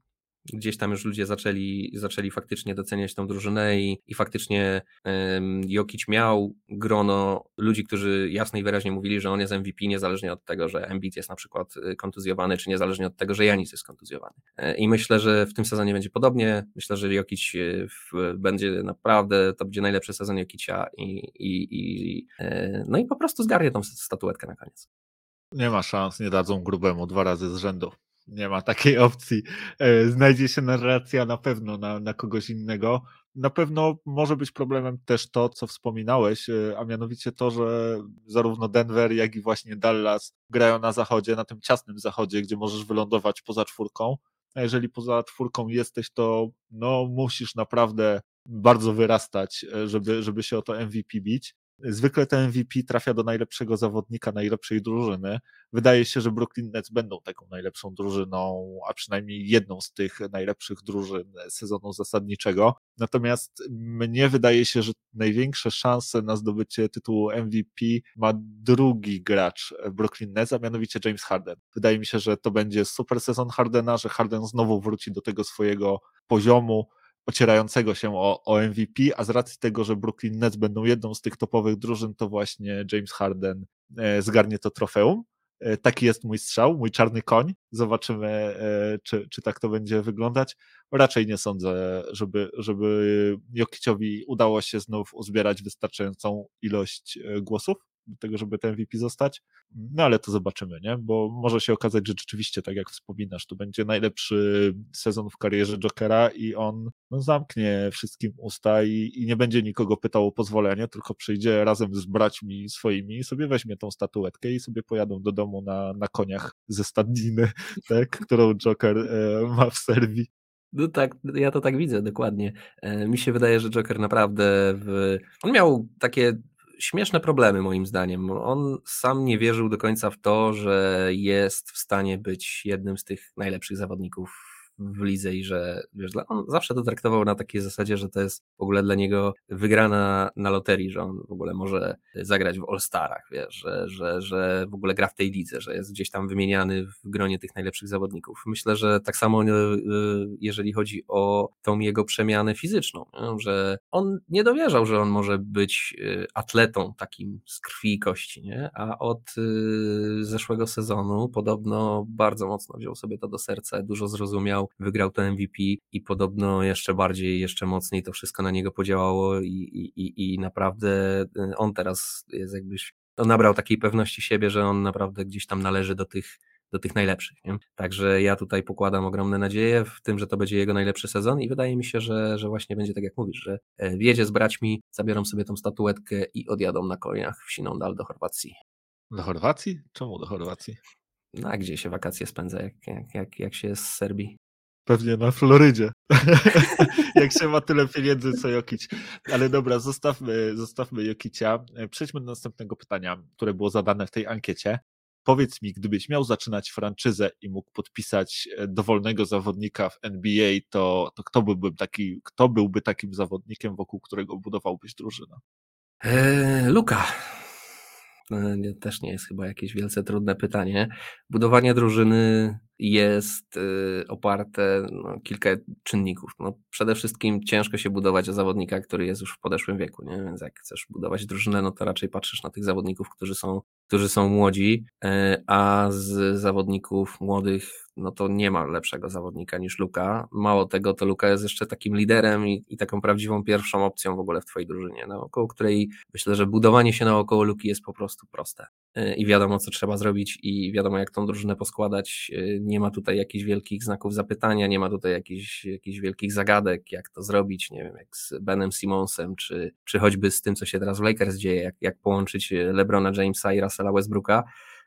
gdzieś tam już ludzie zaczęli, zaczęli faktycznie doceniać tą drużynę i, i faktycznie um, Jokic miał grono ludzi, którzy jasno i wyraźnie mówili, że on jest MVP niezależnie od tego, że Embiid jest na przykład y, kontuzjowany, czy niezależnie od tego, że Janis jest kontuzjowany. E, I myślę, że w tym sezonie będzie podobnie. Myślę, że Jokic y, w, będzie naprawdę, to będzie najlepszy sezon Jokicia i, i, i, e, no i po prostu zgarnie tą statuetkę na koniec. Nie ma szans, nie dadzą grubemu dwa razy z rzędu nie ma takiej opcji. E, znajdzie się narracja na pewno na, na kogoś innego. Na pewno może być problemem też to, co wspominałeś, e, a mianowicie to, że zarówno Denver, jak i właśnie Dallas grają na zachodzie, na tym ciasnym zachodzie, gdzie możesz wylądować poza czwórką. A jeżeli poza czwórką jesteś, to no, musisz naprawdę bardzo wyrastać, e, żeby, żeby się o to MVP bić. Zwykle ten MVP trafia do najlepszego zawodnika, najlepszej drużyny. Wydaje się, że Brooklyn Nets będą taką najlepszą drużyną, a przynajmniej jedną z tych najlepszych drużyn sezonu zasadniczego. Natomiast mnie wydaje się, że największe szanse na zdobycie tytułu MVP ma drugi gracz Brooklyn Nets, a mianowicie James Harden. Wydaje mi się, że to będzie super sezon Hardena, że Harden znowu wróci do tego swojego poziomu, ocierającego się o, o MVP, a z racji tego, że Brooklyn Nets będą jedną z tych topowych drużyn, to właśnie James Harden e, zgarnie to trofeum. E, taki jest mój strzał, mój czarny koń. Zobaczymy, e, czy, czy tak to będzie wyglądać. Raczej nie sądzę, żeby, żeby Jokiciowi udało się znów uzbierać wystarczającą ilość głosów do tego, żeby ten MVP zostać. No ale to zobaczymy, nie? Bo może się okazać, że rzeczywiście, tak jak wspominasz, to będzie najlepszy sezon w karierze Jokera i on no, zamknie wszystkim usta i, i nie będzie nikogo pytał o pozwolenie, tylko przyjdzie razem z braćmi swoimi i sobie weźmie tą statuetkę i sobie pojadą do domu na, na koniach ze stadniny, tak? którą Joker e, ma w Serbii. No tak, ja to tak widzę, dokładnie. E, mi się wydaje, że Joker naprawdę w... on miał takie śmieszne problemy moim zdaniem. On sam nie wierzył do końca w to, że jest w stanie być jednym z tych najlepszych zawodników w lidze i że wiesz, on zawsze to traktował na takiej zasadzie, że to jest w ogóle dla niego wygrana na loterii, że on w ogóle może zagrać w All-Starach, wiesz, że, że, że w ogóle gra w tej lidze, że jest gdzieś tam wymieniany w gronie tych najlepszych zawodników. Myślę, że tak samo e, jeżeli chodzi o tą jego przemianę fizyczną, że on nie dowierzał, że on może być e, atletą takim z krwi i kości, nie? a od e, zeszłego sezonu podobno bardzo mocno wziął sobie to do serca, dużo zrozumiał, wygrał to MVP i podobno jeszcze bardziej, jeszcze mocniej to wszystko na niego podziałało i, i, i naprawdę y, on teraz jest jakbyś, on nabrał takiej pewności siebie, że on naprawdę gdzieś tam należy do tych do tych najlepszych. Nie? Także ja tutaj pokładam ogromne nadzieje w tym, że to będzie jego najlepszy sezon i wydaje mi się, że, że właśnie będzie tak jak mówisz, że e, wjedzie z braćmi, zabiorą sobie tą statuetkę i odjadą na koniach w Sinondal do Chorwacji. Do Chorwacji? Czemu do Chorwacji? No, a gdzie się wakacje spędza, jak, jak, jak, jak się jest z Serbii? Pewnie na Florydzie. Jak się ma tyle pieniędzy, co Jokic. Ale dobra, zostawmy, zostawmy Jokicia. Przejdźmy do następnego pytania, które było zadane w tej ankiecie. Powiedz mi, gdybyś miał zaczynać franczyzę i mógł podpisać e, dowolnego zawodnika w NBA, to, to kto, byłby taki, kto byłby takim zawodnikiem, wokół którego budowałbyś drużynę? Eee, Luka. Też nie jest chyba jakieś wielce trudne pytanie. Budowanie drużyny jest y, oparte no, kilka czynników. No, przede wszystkim ciężko się budować zawodnika, który jest już w podeszłym wieku, nie? więc jak chcesz budować drużynę, no to raczej patrzysz na tych zawodników, którzy są, którzy są młodzi, e, a z zawodników młodych no to nie ma lepszego zawodnika niż Luka. Mało tego, to Luka jest jeszcze takim liderem i, i taką prawdziwą pierwszą opcją w ogóle w twojej drużynie, naokoło której myślę, że budowanie się naokoło Luki jest po prostu proste. E, I wiadomo, co trzeba zrobić i wiadomo, jak tą drużynę poskładać. E, nie ma tutaj jakichś wielkich znaków zapytania, nie ma tutaj jakichś, jakichś wielkich zagadek, jak to zrobić, nie wiem, jak z Benem Simonsem, czy, czy choćby z tym, co się teraz w Lakers dzieje, jak, jak połączyć LeBrona Jamesa i Russella Westbrooka.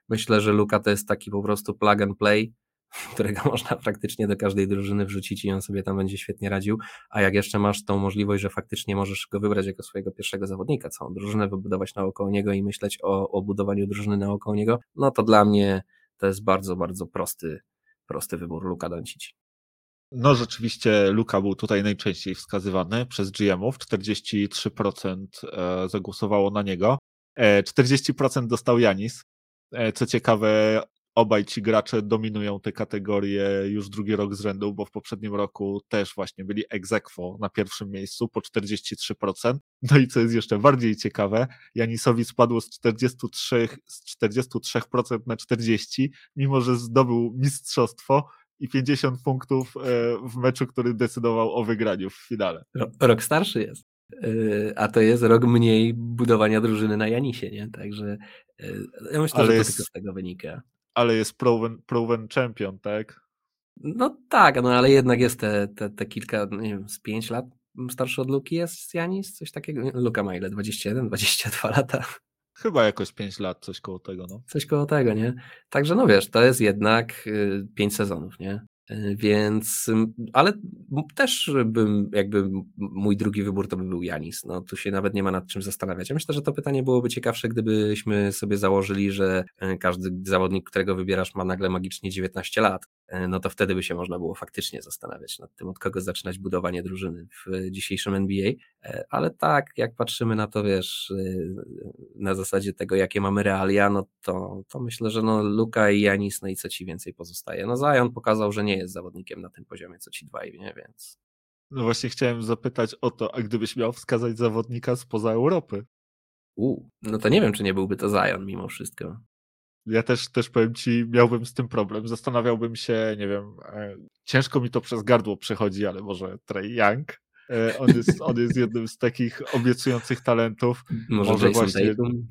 Myślę, że Luka to jest taki po prostu plug and play, którego można praktycznie do każdej drużyny wrzucić i on sobie tam będzie świetnie radził, a jak jeszcze masz tą możliwość, że faktycznie możesz go wybrać jako swojego pierwszego zawodnika, całą drużynę wybudować naokoło niego i myśleć o, o budowaniu drużyny naokoło niego, no to dla mnie to jest bardzo, bardzo prosty, prosty wybór Luka Doncic. No rzeczywiście Luka był tutaj najczęściej wskazywany przez GM-ów, 43% e, zagłosowało na niego, 40% e, dostał Janis, e, co ciekawe, obaj ci gracze dominują te kategorie już drugi rok z rzędu, bo w poprzednim roku też właśnie byli ex aequo na pierwszym miejscu po 43%. No i co jest jeszcze bardziej ciekawe, Janisowi spadło z 43, z 43% na 40%, mimo że zdobył mistrzostwo i 50 punktów e, w meczu, który decydował o wygraniu w finale. Rok starszy jest. E, a to jest rok mniej budowania drużyny na Janisie, nie? Także e, ja myślę, Ale że to jest... tylko z tego wynika ale jest proven, proven champion, tak? No tak, no ale jednak jest te, te, te kilka, nie wiem, z pięć lat starszy od Luki jest Janis, coś takiego. Luka ma ile? 21, 22 lata? Chyba jakoś 5 lat, coś koło tego, no. Coś koło tego, nie? Także no wiesz, to jest jednak 5 y, sezonów, nie? E, więc, ale też bym, jakby mój drugi wybór to by był Janis. No tu się nawet nie ma nad czym zastanawiać. Ja myślę, że to pytanie byłoby ciekawsze, gdybyśmy sobie założyli, że e, każdy zawodnik, którego wybierasz, ma nagle magicznie 19 lat. E, no to wtedy by się można było faktycznie zastanawiać nad tym, od kogo zaczynać budowanie drużyny w dzisiejszym NBA. Ale tak, jak patrzymy na to, wiesz, na zasadzie tego, jakie mamy realia, no to, to myślę, że no Luka i Janis, no i co ci więcej pozostaje. No Zion pokazał, że nie jest zawodnikiem na tym poziomie, co ci dwaj, nie? Więc... No właśnie chciałem zapytać o to, a gdybyś miał wskazać zawodnika spoza Europy? U, no to nie wiem, czy nie byłby to Zion mimo wszystko. Ja też, też powiem ci, miałbym z tym problem. Zastanawiałbym się, nie wiem, e, ciężko mi to przez gardło przechodzi, ale może Trey Young. E, on jest, on jest jednym z takich obiecujących talentów. Może, może Jason właśnie Tatum?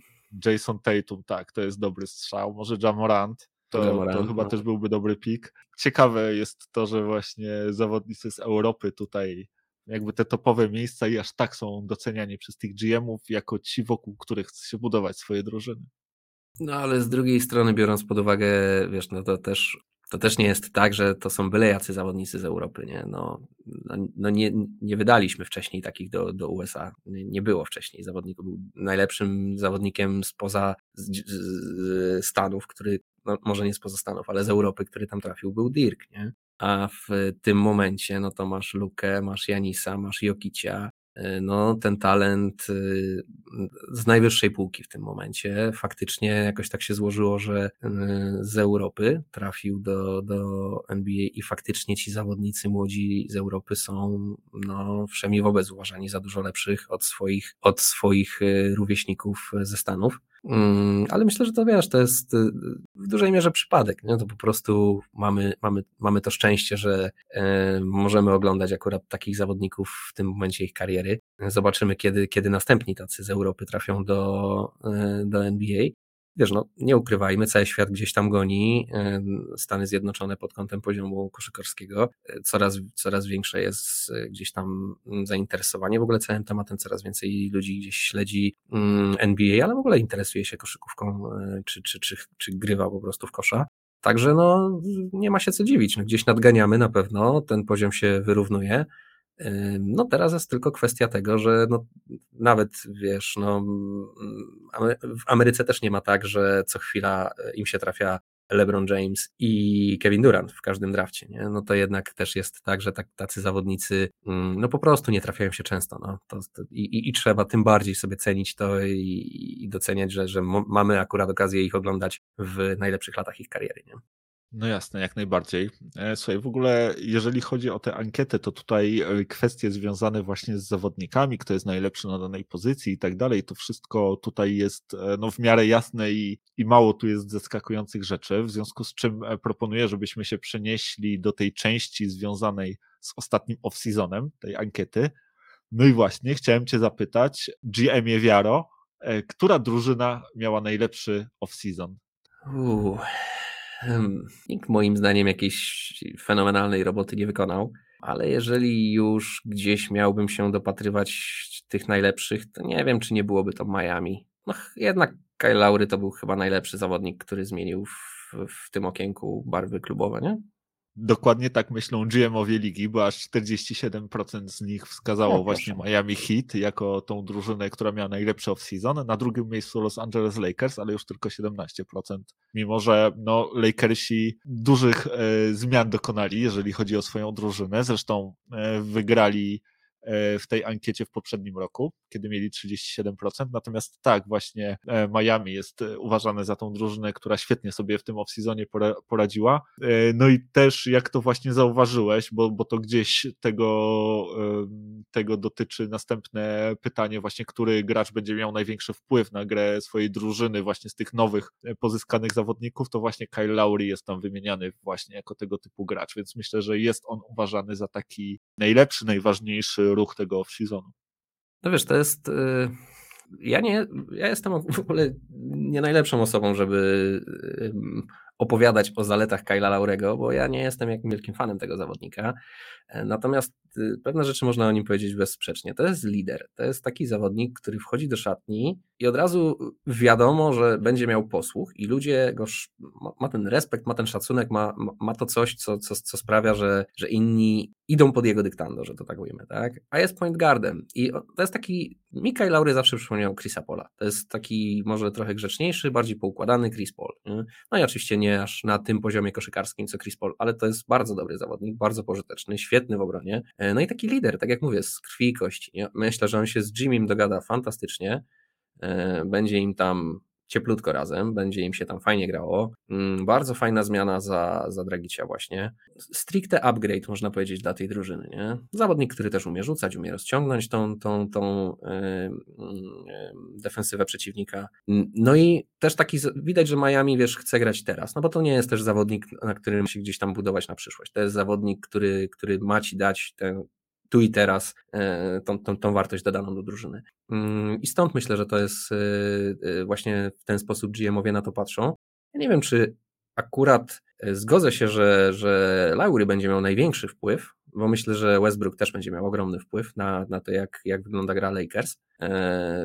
Jason Tatum, tak, to jest dobry strzał. Może Jamorant to, to chyba no. też byłby dobry pik. Ciekawe jest to, że właśnie zawodnicy z Europy tutaj jakby te topowe miejsca i aż tak są doceniani przez tych GM-ów jako ci, wokół których chce się budować swoje drużyny. No ale z drugiej strony, biorąc pod uwagę, wiesz, no to też to też nie jest tak, że to są byle jacy zawodnicy z Europy, nie? No, no, no nie, nie wydaliśmy wcześniej takich do, do USA, nie, nie było wcześniej zawodników, był najlepszym zawodnikiem spoza z, z Stanów, który, no może nie spoza Stanów, ale z Europy, który tam trafił, był Dirk, nie? A w tym momencie, no to masz Lukę, masz Janisa, masz Jokicia, E, no, ten talent y, z najwyższej półki w tym momencie. Faktycznie jakoś tak się złożyło, że y, z Europy trafił do, do NBA i faktycznie ci zawodnicy młodzi z Europy są no, wszemi wobec uważani za dużo lepszych od swoich, od swoich y, rówieśników ze Stanów. Mm, ale myślę, że to wiesz, to jest y, w dużej mierze przypadek. Nie? To po prostu mamy, mamy, mamy to szczęście, że e, możemy oglądać akurat takich zawodników w tym momencie ich kariery. Zobaczymy, kiedy, kiedy następni tacy z Europy trafią do, e, do NBA wiesz, no, nie ukrywajmy, cały świat gdzieś tam goni, Stany Zjednoczone pod kątem poziomu koszykarskiego, e, coraz, coraz większe jest e, gdzieś tam mm, zainteresowanie w ogóle całym tematem, coraz więcej ludzi gdzieś śledzi mm, NBA, ale w ogóle interesuje się koszykówką, e, czy, czy, czy, czy grywa po prostu w kosza. Także no, nie ma się co dziwić, no, gdzieś nadganiamy na pewno, ten poziom się wyrównuje, no teraz jest tylko kwestia tego, że no, nawet wiesz, no, w Ameryce też nie ma tak, że co chwila e, im się trafia LeBron James i Kevin Durant w każdym drafcie, nie? no to jednak też jest tak, że tak, tacy zawodnicy mm, no po prostu nie trafiają się często. No. To, to i, i, trzeba tym bardziej sobie cenić to i, i doceniać, że, że mamy akurat okazję ich oglądać w najlepszych latach ich kariery. Nie? No jasne, jak najbardziej. E, słuchaj, w ogóle jeżeli chodzi o tę ankietę, to tutaj e, kwestie związane właśnie z zawodnikami, kto jest najlepszy na danej pozycji i tak dalej, to wszystko tutaj jest e, no, w miarę jasne i, i mało tu jest zaskakujących rzeczy, w związku z czym proponuję, żebyśmy się przenieśli do tej części związanej z ostatnim off-seasonem tej ankiety. No i właśnie, chciałem Cię zapytać, GM Wiaro, która drużyna miała najlepszy off-season? Uuu. Nikt moim zdaniem jakiejś fenomenalnej roboty nie wykonał, ale jeżeli już gdzieś miałbym się dopatrywać tych najlepszych, to nie wiem, czy nie byłoby to Miami. No jednak Kyle Laury to był chyba najlepszy zawodnik, który zmienił w, w tym okienku barwy klubowe, nie? Dokładnie tak myślą GM-owie ligi, bo aż 47% z nich wskazało no, właśnie Miami Heat jako tą drużynę, która miała najlepszy off-season. Na drugim miejscu Los Angeles Lakers, ale już tylko 17%. Mimo, że no, Lakersi dużych e, zmian dokonali, jeżeli chodzi o swoją drużynę. Zresztą e, wygrali E, w tej ankiecie w poprzednim roku, kiedy mieli 37%. Natomiast tak, właśnie e, Miami jest e, uważane za tą drużynę, która świetnie sobie w tym off-seasonie poradziła. No i też, jak to właśnie zauważyłeś, bo, bo to gdzieś tego, tego dotyczy następne pytanie, właśnie, który gracz będzie miał największy wpływ na grę swojej drużyny, właśnie z tych nowych pozyskanych zawodników, to właśnie Kyle Lowry jest tam wymieniany właśnie jako tego typu gracz, więc myślę, że jest on uważany za taki najlepszy, najważniejszy ruch tego off-seasonu. No wiesz, to jest. Y, ja nie, ja jestem w ogóle nie najlepszą osobą, żeby opowiadać o zaletach Kyla Laurego, bo ja nie jestem jakimś wielkim fanem tego zawodnika. E, natomiast y, pewne rzeczy można o nim powiedzieć bezsprzecznie. To jest lider, to jest taki zawodnik, który wchodzi do szatni i od razu wiadomo, że będzie miał posłuch i ludzie go, ma ten respekt, ma ten szacunek, ma, ma to coś, co, co, co sprawia, że, że inni idą pod jego dyktando, że to tak ujmę, tak? A jest point guardem i to jest taki, Mikaj Laury zawsze przypomniał Chrisa Pola. To jest taki może trochę grzeczniejszy, bardziej poukładany Chris Paul. Nie? No i oczywiście nie aż na tym poziomie koszykarskim co Chris Paul, ale to jest bardzo dobry zawodnik, bardzo pożyteczny, świetny w obronie. E, no i taki lider, tak jak mówię, z krwi i kości. Nie? Myślę, że on się z Jimmym dogada fantastycznie. E, będzie im tam cieplutko razem, będzie im się tam fajnie grało. Mm, bardzo fajna zmiana za, za Dragicia właśnie. Stricte upgrade można powiedzieć dla tej drużyny. Nie? Zawodnik, który też umie rzucać, umie rozciągnąć tą, tą, tą yy, defensywę przeciwnika. No i też taki, widać, że Miami, wiesz, chce grać teraz, no bo to nie jest też zawodnik, na którym się gdzieś tam budować na przyszłość. To jest zawodnik, który, który ma ci dać tę tu i teraz e, tą, tą, tą wartość dodaną do drużyny. Mm, I stąd myślę, że to jest e, e, właśnie w ten sposób GMowie na to patrzą. Ja nie wiem, czy akurat zgodzę się, że, że Lowry będzie miał największy wpływ, bo myślę, że Westbrook też będzie miał ogromny wpływ na, na to, jak, jak wygląda gra Lakers.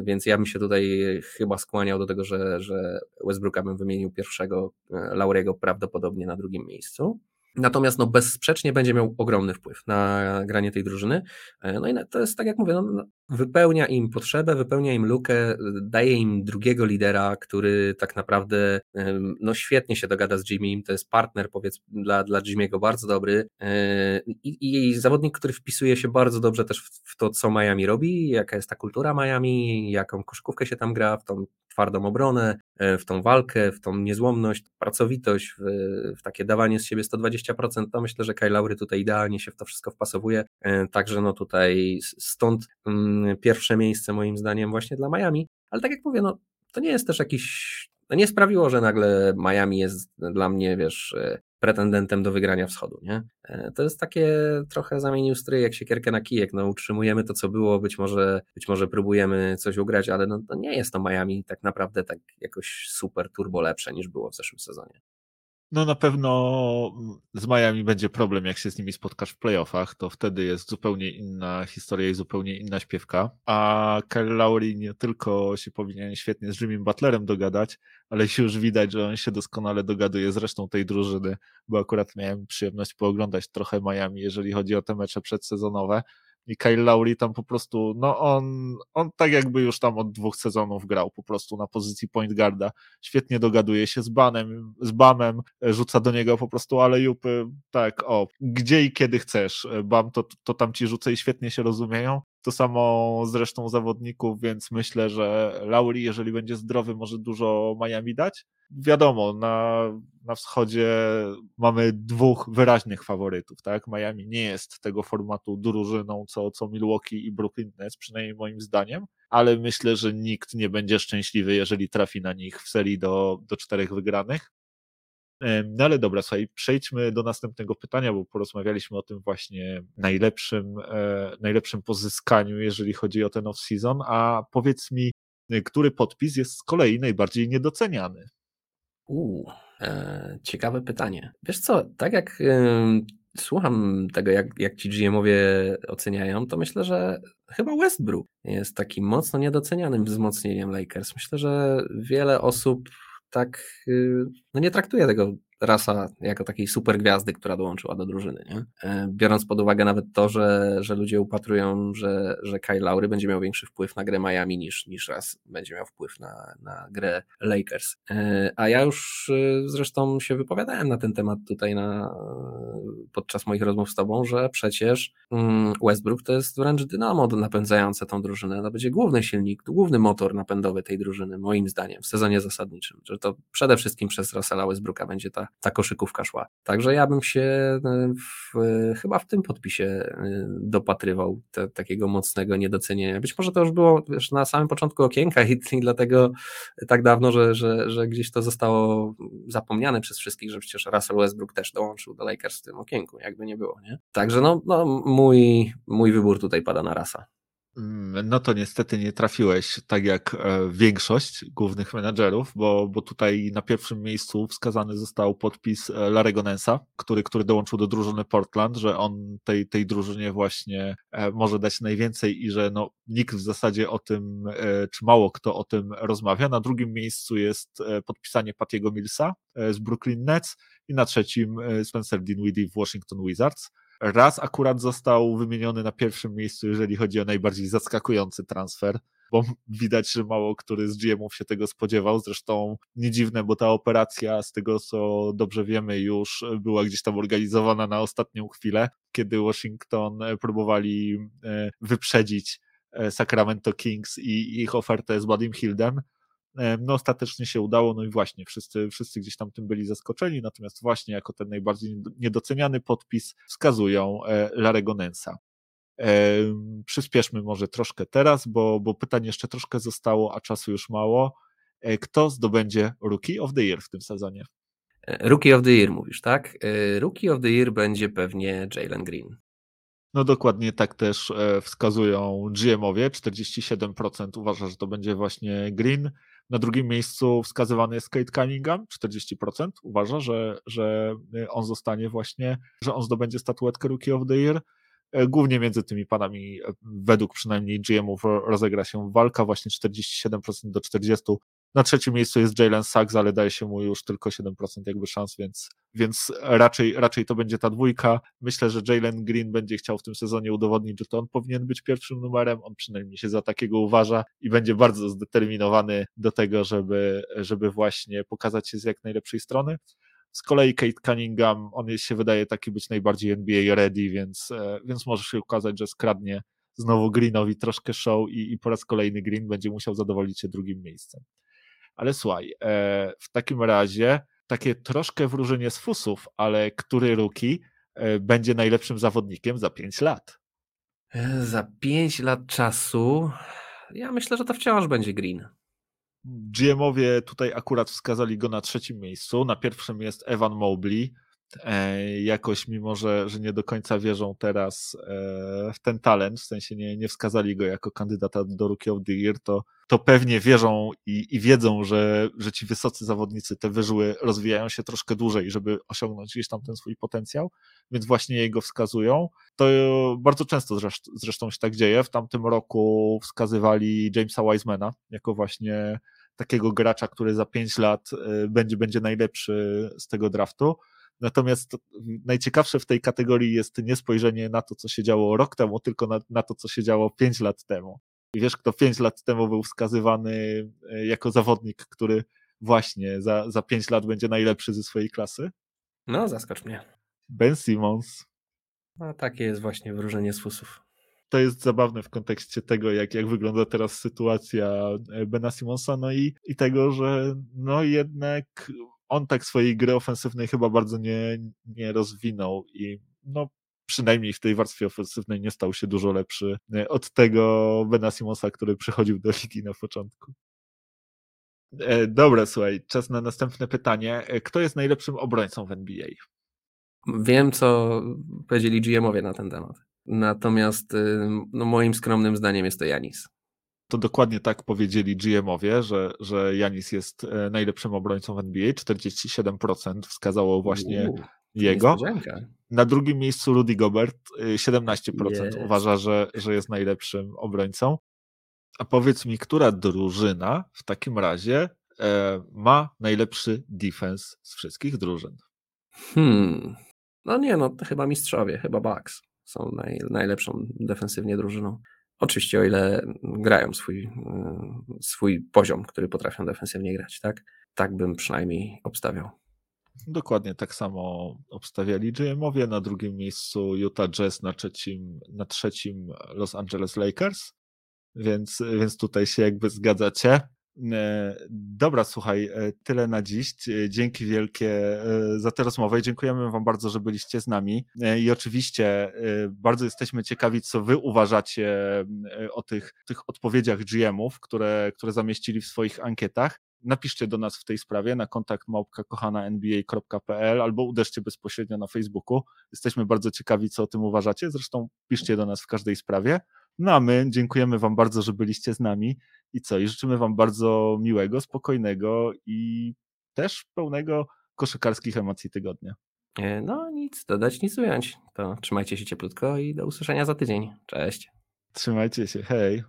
Więc ja bym się tutaj chyba skłaniał do tego, że, że Westbrooka bym wymienił pierwszego, Laurego prawdopodobnie na drugim miejscu. Natomiast no, bezsprzecznie będzie miał ogromny wpływ na granie tej drużyny. E, no i to jest tak jak mówię, no, no, wypełnia im potrzebę, wypełnia im lukę, daje im drugiego lidera, który tak naprawdę no, świetnie się dogada z Jimmy. To jest partner powiedz dla, dla Jimmy'ego bardzo dobry e, i, i zawodnik, który wpisuje się bardzo dobrze też w, w to, co Miami robi, jaka jest ta kultura Miami, jaką koszykówkę się tam gra, w tą twardą obronę, e, w tą walkę, w tą niezłomność, pracowitość, w, w takie dawanie z siebie 120%, to myślę, że Kyle tutaj idealnie się w to wszystko wpasowuje, e, także no tutaj stąd mm, pierwsze miejsce moim zdaniem właśnie dla Miami, ale tak jak mówię, no to nie jest też jakiś no nie sprawiło, że nagle Miami jest dla mnie, wiesz, e, pretendentem do wygrania wschodu, nie? E, to jest takie trochę zamienił stryj jak siekierkę na kijek, no utrzymujemy to, co było, być może, być może próbujemy coś ugrać, ale no, no nie jest to Miami tak naprawdę tak jakoś super turbo lepsze niż było w zeszłym sezonie. No na pewno z Miami będzie problem, jak się z nimi spotkasz w playoffach, to wtedy jest zupełnie inna historia i zupełnie inna śpiewka. A Kyle Lowry nie tylko się powinien świetnie z Jimmy Butlerem dogadać, ale się już widać, że on się doskonale dogaduje z resztą tej drużyny, bo akurat miałem przyjemność pooglądać trochę Miami, jeżeli chodzi o te mecze przedsezonowe i Kyle Lowry tam po prostu, no on, on tak jakby już tam od dwóch sezonów grał po prostu na pozycji point guarda. Świetnie dogaduje się z Banem, z Bamem, rzuca do niego po prostu ale jupy, tak, o, gdzie i kiedy chcesz. Bam to, to tam ci rzucę i świetnie się rozumieją. To samo z resztą zawodników, więc myślę, że Lauri, jeżeli będzie zdrowy, może dużo Miami dać. Wiadomo, na, na wschodzie mamy dwóch wyraźnych faworytów, tak? Miami nie jest tego formatu drużyną, co, co Milwaukee i Brooklyn Nets, przynajmniej moim zdaniem, ale myślę, że nikt nie będzie szczęśliwy, jeżeli trafi na nich w serii do, do czterech wygranych. No ale dobra, słuchaj, przejdźmy do następnego pytania, bo porozmawialiśmy o tym właśnie najlepszym, e, najlepszym pozyskaniu, jeżeli chodzi o ten off-season, a powiedz mi, który podpis jest z kolei najbardziej niedoceniany? Uuu, e, ciekawe pytanie. Wiesz co, tak jak e, słucham tego, jak, jak ci GMowie oceniają, to myślę, że chyba Westbrook jest takim mocno niedocenianym wzmocnieniem Lakers. Myślę, że wiele osób tak y, no nie traktuje tego rasa jako takiej super gwiazdy, która dołączyła do drużyny. Nie? E, biorąc pod uwagę nawet to, że, że ludzie upatrują, że, że Kyle Lowry będzie miał większy wpływ na grę Miami niż, niż raz będzie miał wpływ na, na grę Lakers. E, a ja już y, zresztą się wypowiadałem na ten temat tutaj na, podczas moich rozmów z tobą, że przecież mm, Westbrook to jest wręcz dynamo napędzające tą drużynę. To będzie główny silnik, główny motor napędowy tej drużyny, moim zdaniem, w sezonie zasadniczym. Że to przede wszystkim przez Russella Westbrooka będzie ta ta, koszykówka szła. Także ja bym się e, w, chyba w tym podpisie e, dopatrywał te, takiego mocnego niedocenienia. Być może to już było wiesz, na samym początku okienka i, i dlatego tak dawno, że, że, że gdzieś to zostało zapomniane przez wszystkich, że przecież Russell Westbrook też dołączył do Lakers w tym okienku, jakby nie było. Nie? Także no, no mój, mój wybór tutaj pada na rasa. Mm, no to niestety nie trafiłeś tak jak e, większość głównych menadżerów, bo, bo tutaj na pierwszym miejscu wskazany został podpis e, Larego Nensa, który, który dołączył do drużyny Portland, że on tej, tej drużynie właśnie e, może dać najwięcej i że no, nikt w zasadzie o tym, czy mało kto o tym rozmawia. Na drugim miejscu jest podpisanie Patiego Millsa z Brooklyn Nets i na trzecim Spencer Dinwiddie w Washington Wizards. Raz akurat został wymieniony na pierwszym miejscu, jeżeli chodzi o najbardziej zaskakujący transfer, bo widać, że mało który z GM-ów się tego spodziewał. Zresztą nie dziwne, bo ta operacja, z tego co dobrze wiemy, już była gdzieś tam organizowana na ostatnią chwilę, kiedy Washington e, próbowali e, wyprzedzić e, Sacramento Kings i ich ofertę z Wadim Hildem. No ostatecznie się udało, no i właśnie wszyscy, wszyscy gdzieś tam tym byli zaskoczeni, natomiast właśnie jako ten najbardziej niedoceniany podpis wskazują e, Larego Nensa. Przyspieszmy może troszkę teraz, bo, bo pytań jeszcze troszkę zostało, a czasu już mało. E, kto zdobędzie Rookie of the Year w tym sezonie? E, Rookie of the Year mówisz, tak? Rookie of the Year będzie pewnie Jalen Green. No dokładnie tak też wskazują GM-owie. 47% uważa, że to będzie właśnie Green. Na drugim miejscu wskazywany jest Kate Cunningham, 40% uważa, że, że on zostanie właśnie, że on zdobędzie statuetkę Rookie of the Year. E, głównie między tymi panami, e, według przynajmniej GM-ów, rozegra się walka, właśnie 47% do 40%. Na trzecim miejscu jest Jalen Sachs, ale daje się mu już tylko 7% jakby szans, więc, więc raczej, raczej to będzie ta dwójka. Myślę, że Jalen Green będzie chciał w tym sezonie udowodnić, że to on powinien być pierwszym numerem. On przynajmniej się za takiego uważa i będzie bardzo zdeterminowany do tego, żeby, żeby właśnie pokazać się z jak najlepszej strony. Z kolei Kate Cunningham, on się wydaje taki być najbardziej NBA ready, więc, e, więc może się okazać, że skradnie znowu Greenowi troszkę show i, i po raz kolejny Green będzie musiał zadowolić się drugim miejscem. Ale słuchaj, e, w takim razie takie troszkę wróżenie z fusów, ale który ruki e, będzie najlepszym zawodnikiem za 5 lat? E, za 5 lat czasu ja myślę, że to wciąż będzie Green. GMowie tutaj akurat wskazali go na trzecim miejscu. Na pierwszym jest Evan Mobley. E, jakoś, mimo że, że nie do końca wierzą teraz e, w ten talent, w sensie nie, nie wskazali go jako kandydata do Rookie of the Year, to, to pewnie wierzą i, i wiedzą, że, że ci wysocy zawodnicy, te wyżły rozwijają się troszkę dłużej, żeby osiągnąć gdzieś tam ten swój potencjał, więc właśnie jego wskazują. To bardzo często zresztą, się tak dzieje. W tamtym roku wskazywali Jamesa Wisemana jako właśnie takiego gracza, który za 5 lat e, będzie, będzie najlepszy z tego draftu. Natomiast najciekawsze w tej kategorii jest nie spojrzenie na to, co się działo rok temu, tylko na, na to, co się działo 5 lat temu. I wiesz, kto 5 lat temu był wskazywany e, jako zawodnik, który właśnie za, za 5 lat będzie najlepszy ze swojej klasy? No, zaskocz mnie. Ben Simmons. No, takie jest właśnie wróżenie z fusów. To jest zabawne w kontekście tego, jak, jak wygląda teraz sytuacja e, Bena Simonsa, no i, i tego, że no jednak on tak swojej gry ofensywnej chyba bardzo nie, nie rozwinął i no przynajmniej w tej warstwie ofensywnej nie stał się dużo lepszy e, od tego Bena Simonsa, który przychodził do ligi na początku. E, dobra, słuchaj, czas na następne pytanie. E, kto jest najlepszym obrońcą w NBA? Wiem, co powiedzieli GM-owie na ten temat. Natomiast no, moim skromnym zdaniem jest to Janis to dokładnie tak powiedzieli GM-owie, że, że Janis jest e, najlepszym obrońcą w NBA. 47% wskazało właśnie jego. Na drugim miejscu Rudy Gobert, 17% e, yes. uważa, że, że jest najlepszym obrońcą. A powiedz mi, która drużyna w takim razie e, ma najlepszy defense z wszystkich drużyn? Hmm. No nie, no chyba mistrzowie, chyba Bucks są naj, najlepszą defensywnie drużyną. Oczywiście o ile grają swój, y, swój poziom, który potrafią defensywnie grać, tak? Tak bym przynajmniej obstawiał. Dokładnie tak samo obstawiali GM-owie. Na drugim miejscu Utah Jazz, na trzecim, na trzecim Los Angeles Lakers. Więc, więc tutaj się jakby zgadzacie. E, dobra, słuchaj, e, tyle na dziś. Dzięki wielkie e, za tę rozmowę. Dziękujemy Wam bardzo, że byliście z nami. I oczywiście bardzo jesteśmy ciekawi, co Wy uważacie o tych, tych odpowiedziach GM-ów, które, które zamieścili w swoich ankietach. Napiszcie do nas w tej sprawie na kontakt małpka.kochana.nba.pl albo uderzcie bezpośrednio na Facebooku. Jesteśmy bardzo ciekawi, co o tym uważacie. Zresztą piszcie do nas w każdej sprawie. No a my dziękujemy Wam bardzo, że byliście z nami i co? I życzymy Wam bardzo miłego, spokojnego i też pełnego koszykarskich emocji tygodnia. E, no nic, dodać, nic ująć. To trzymajcie się cieplutko i do usłyszenia za tydzień. Cześć. Trzymajcie się, hej.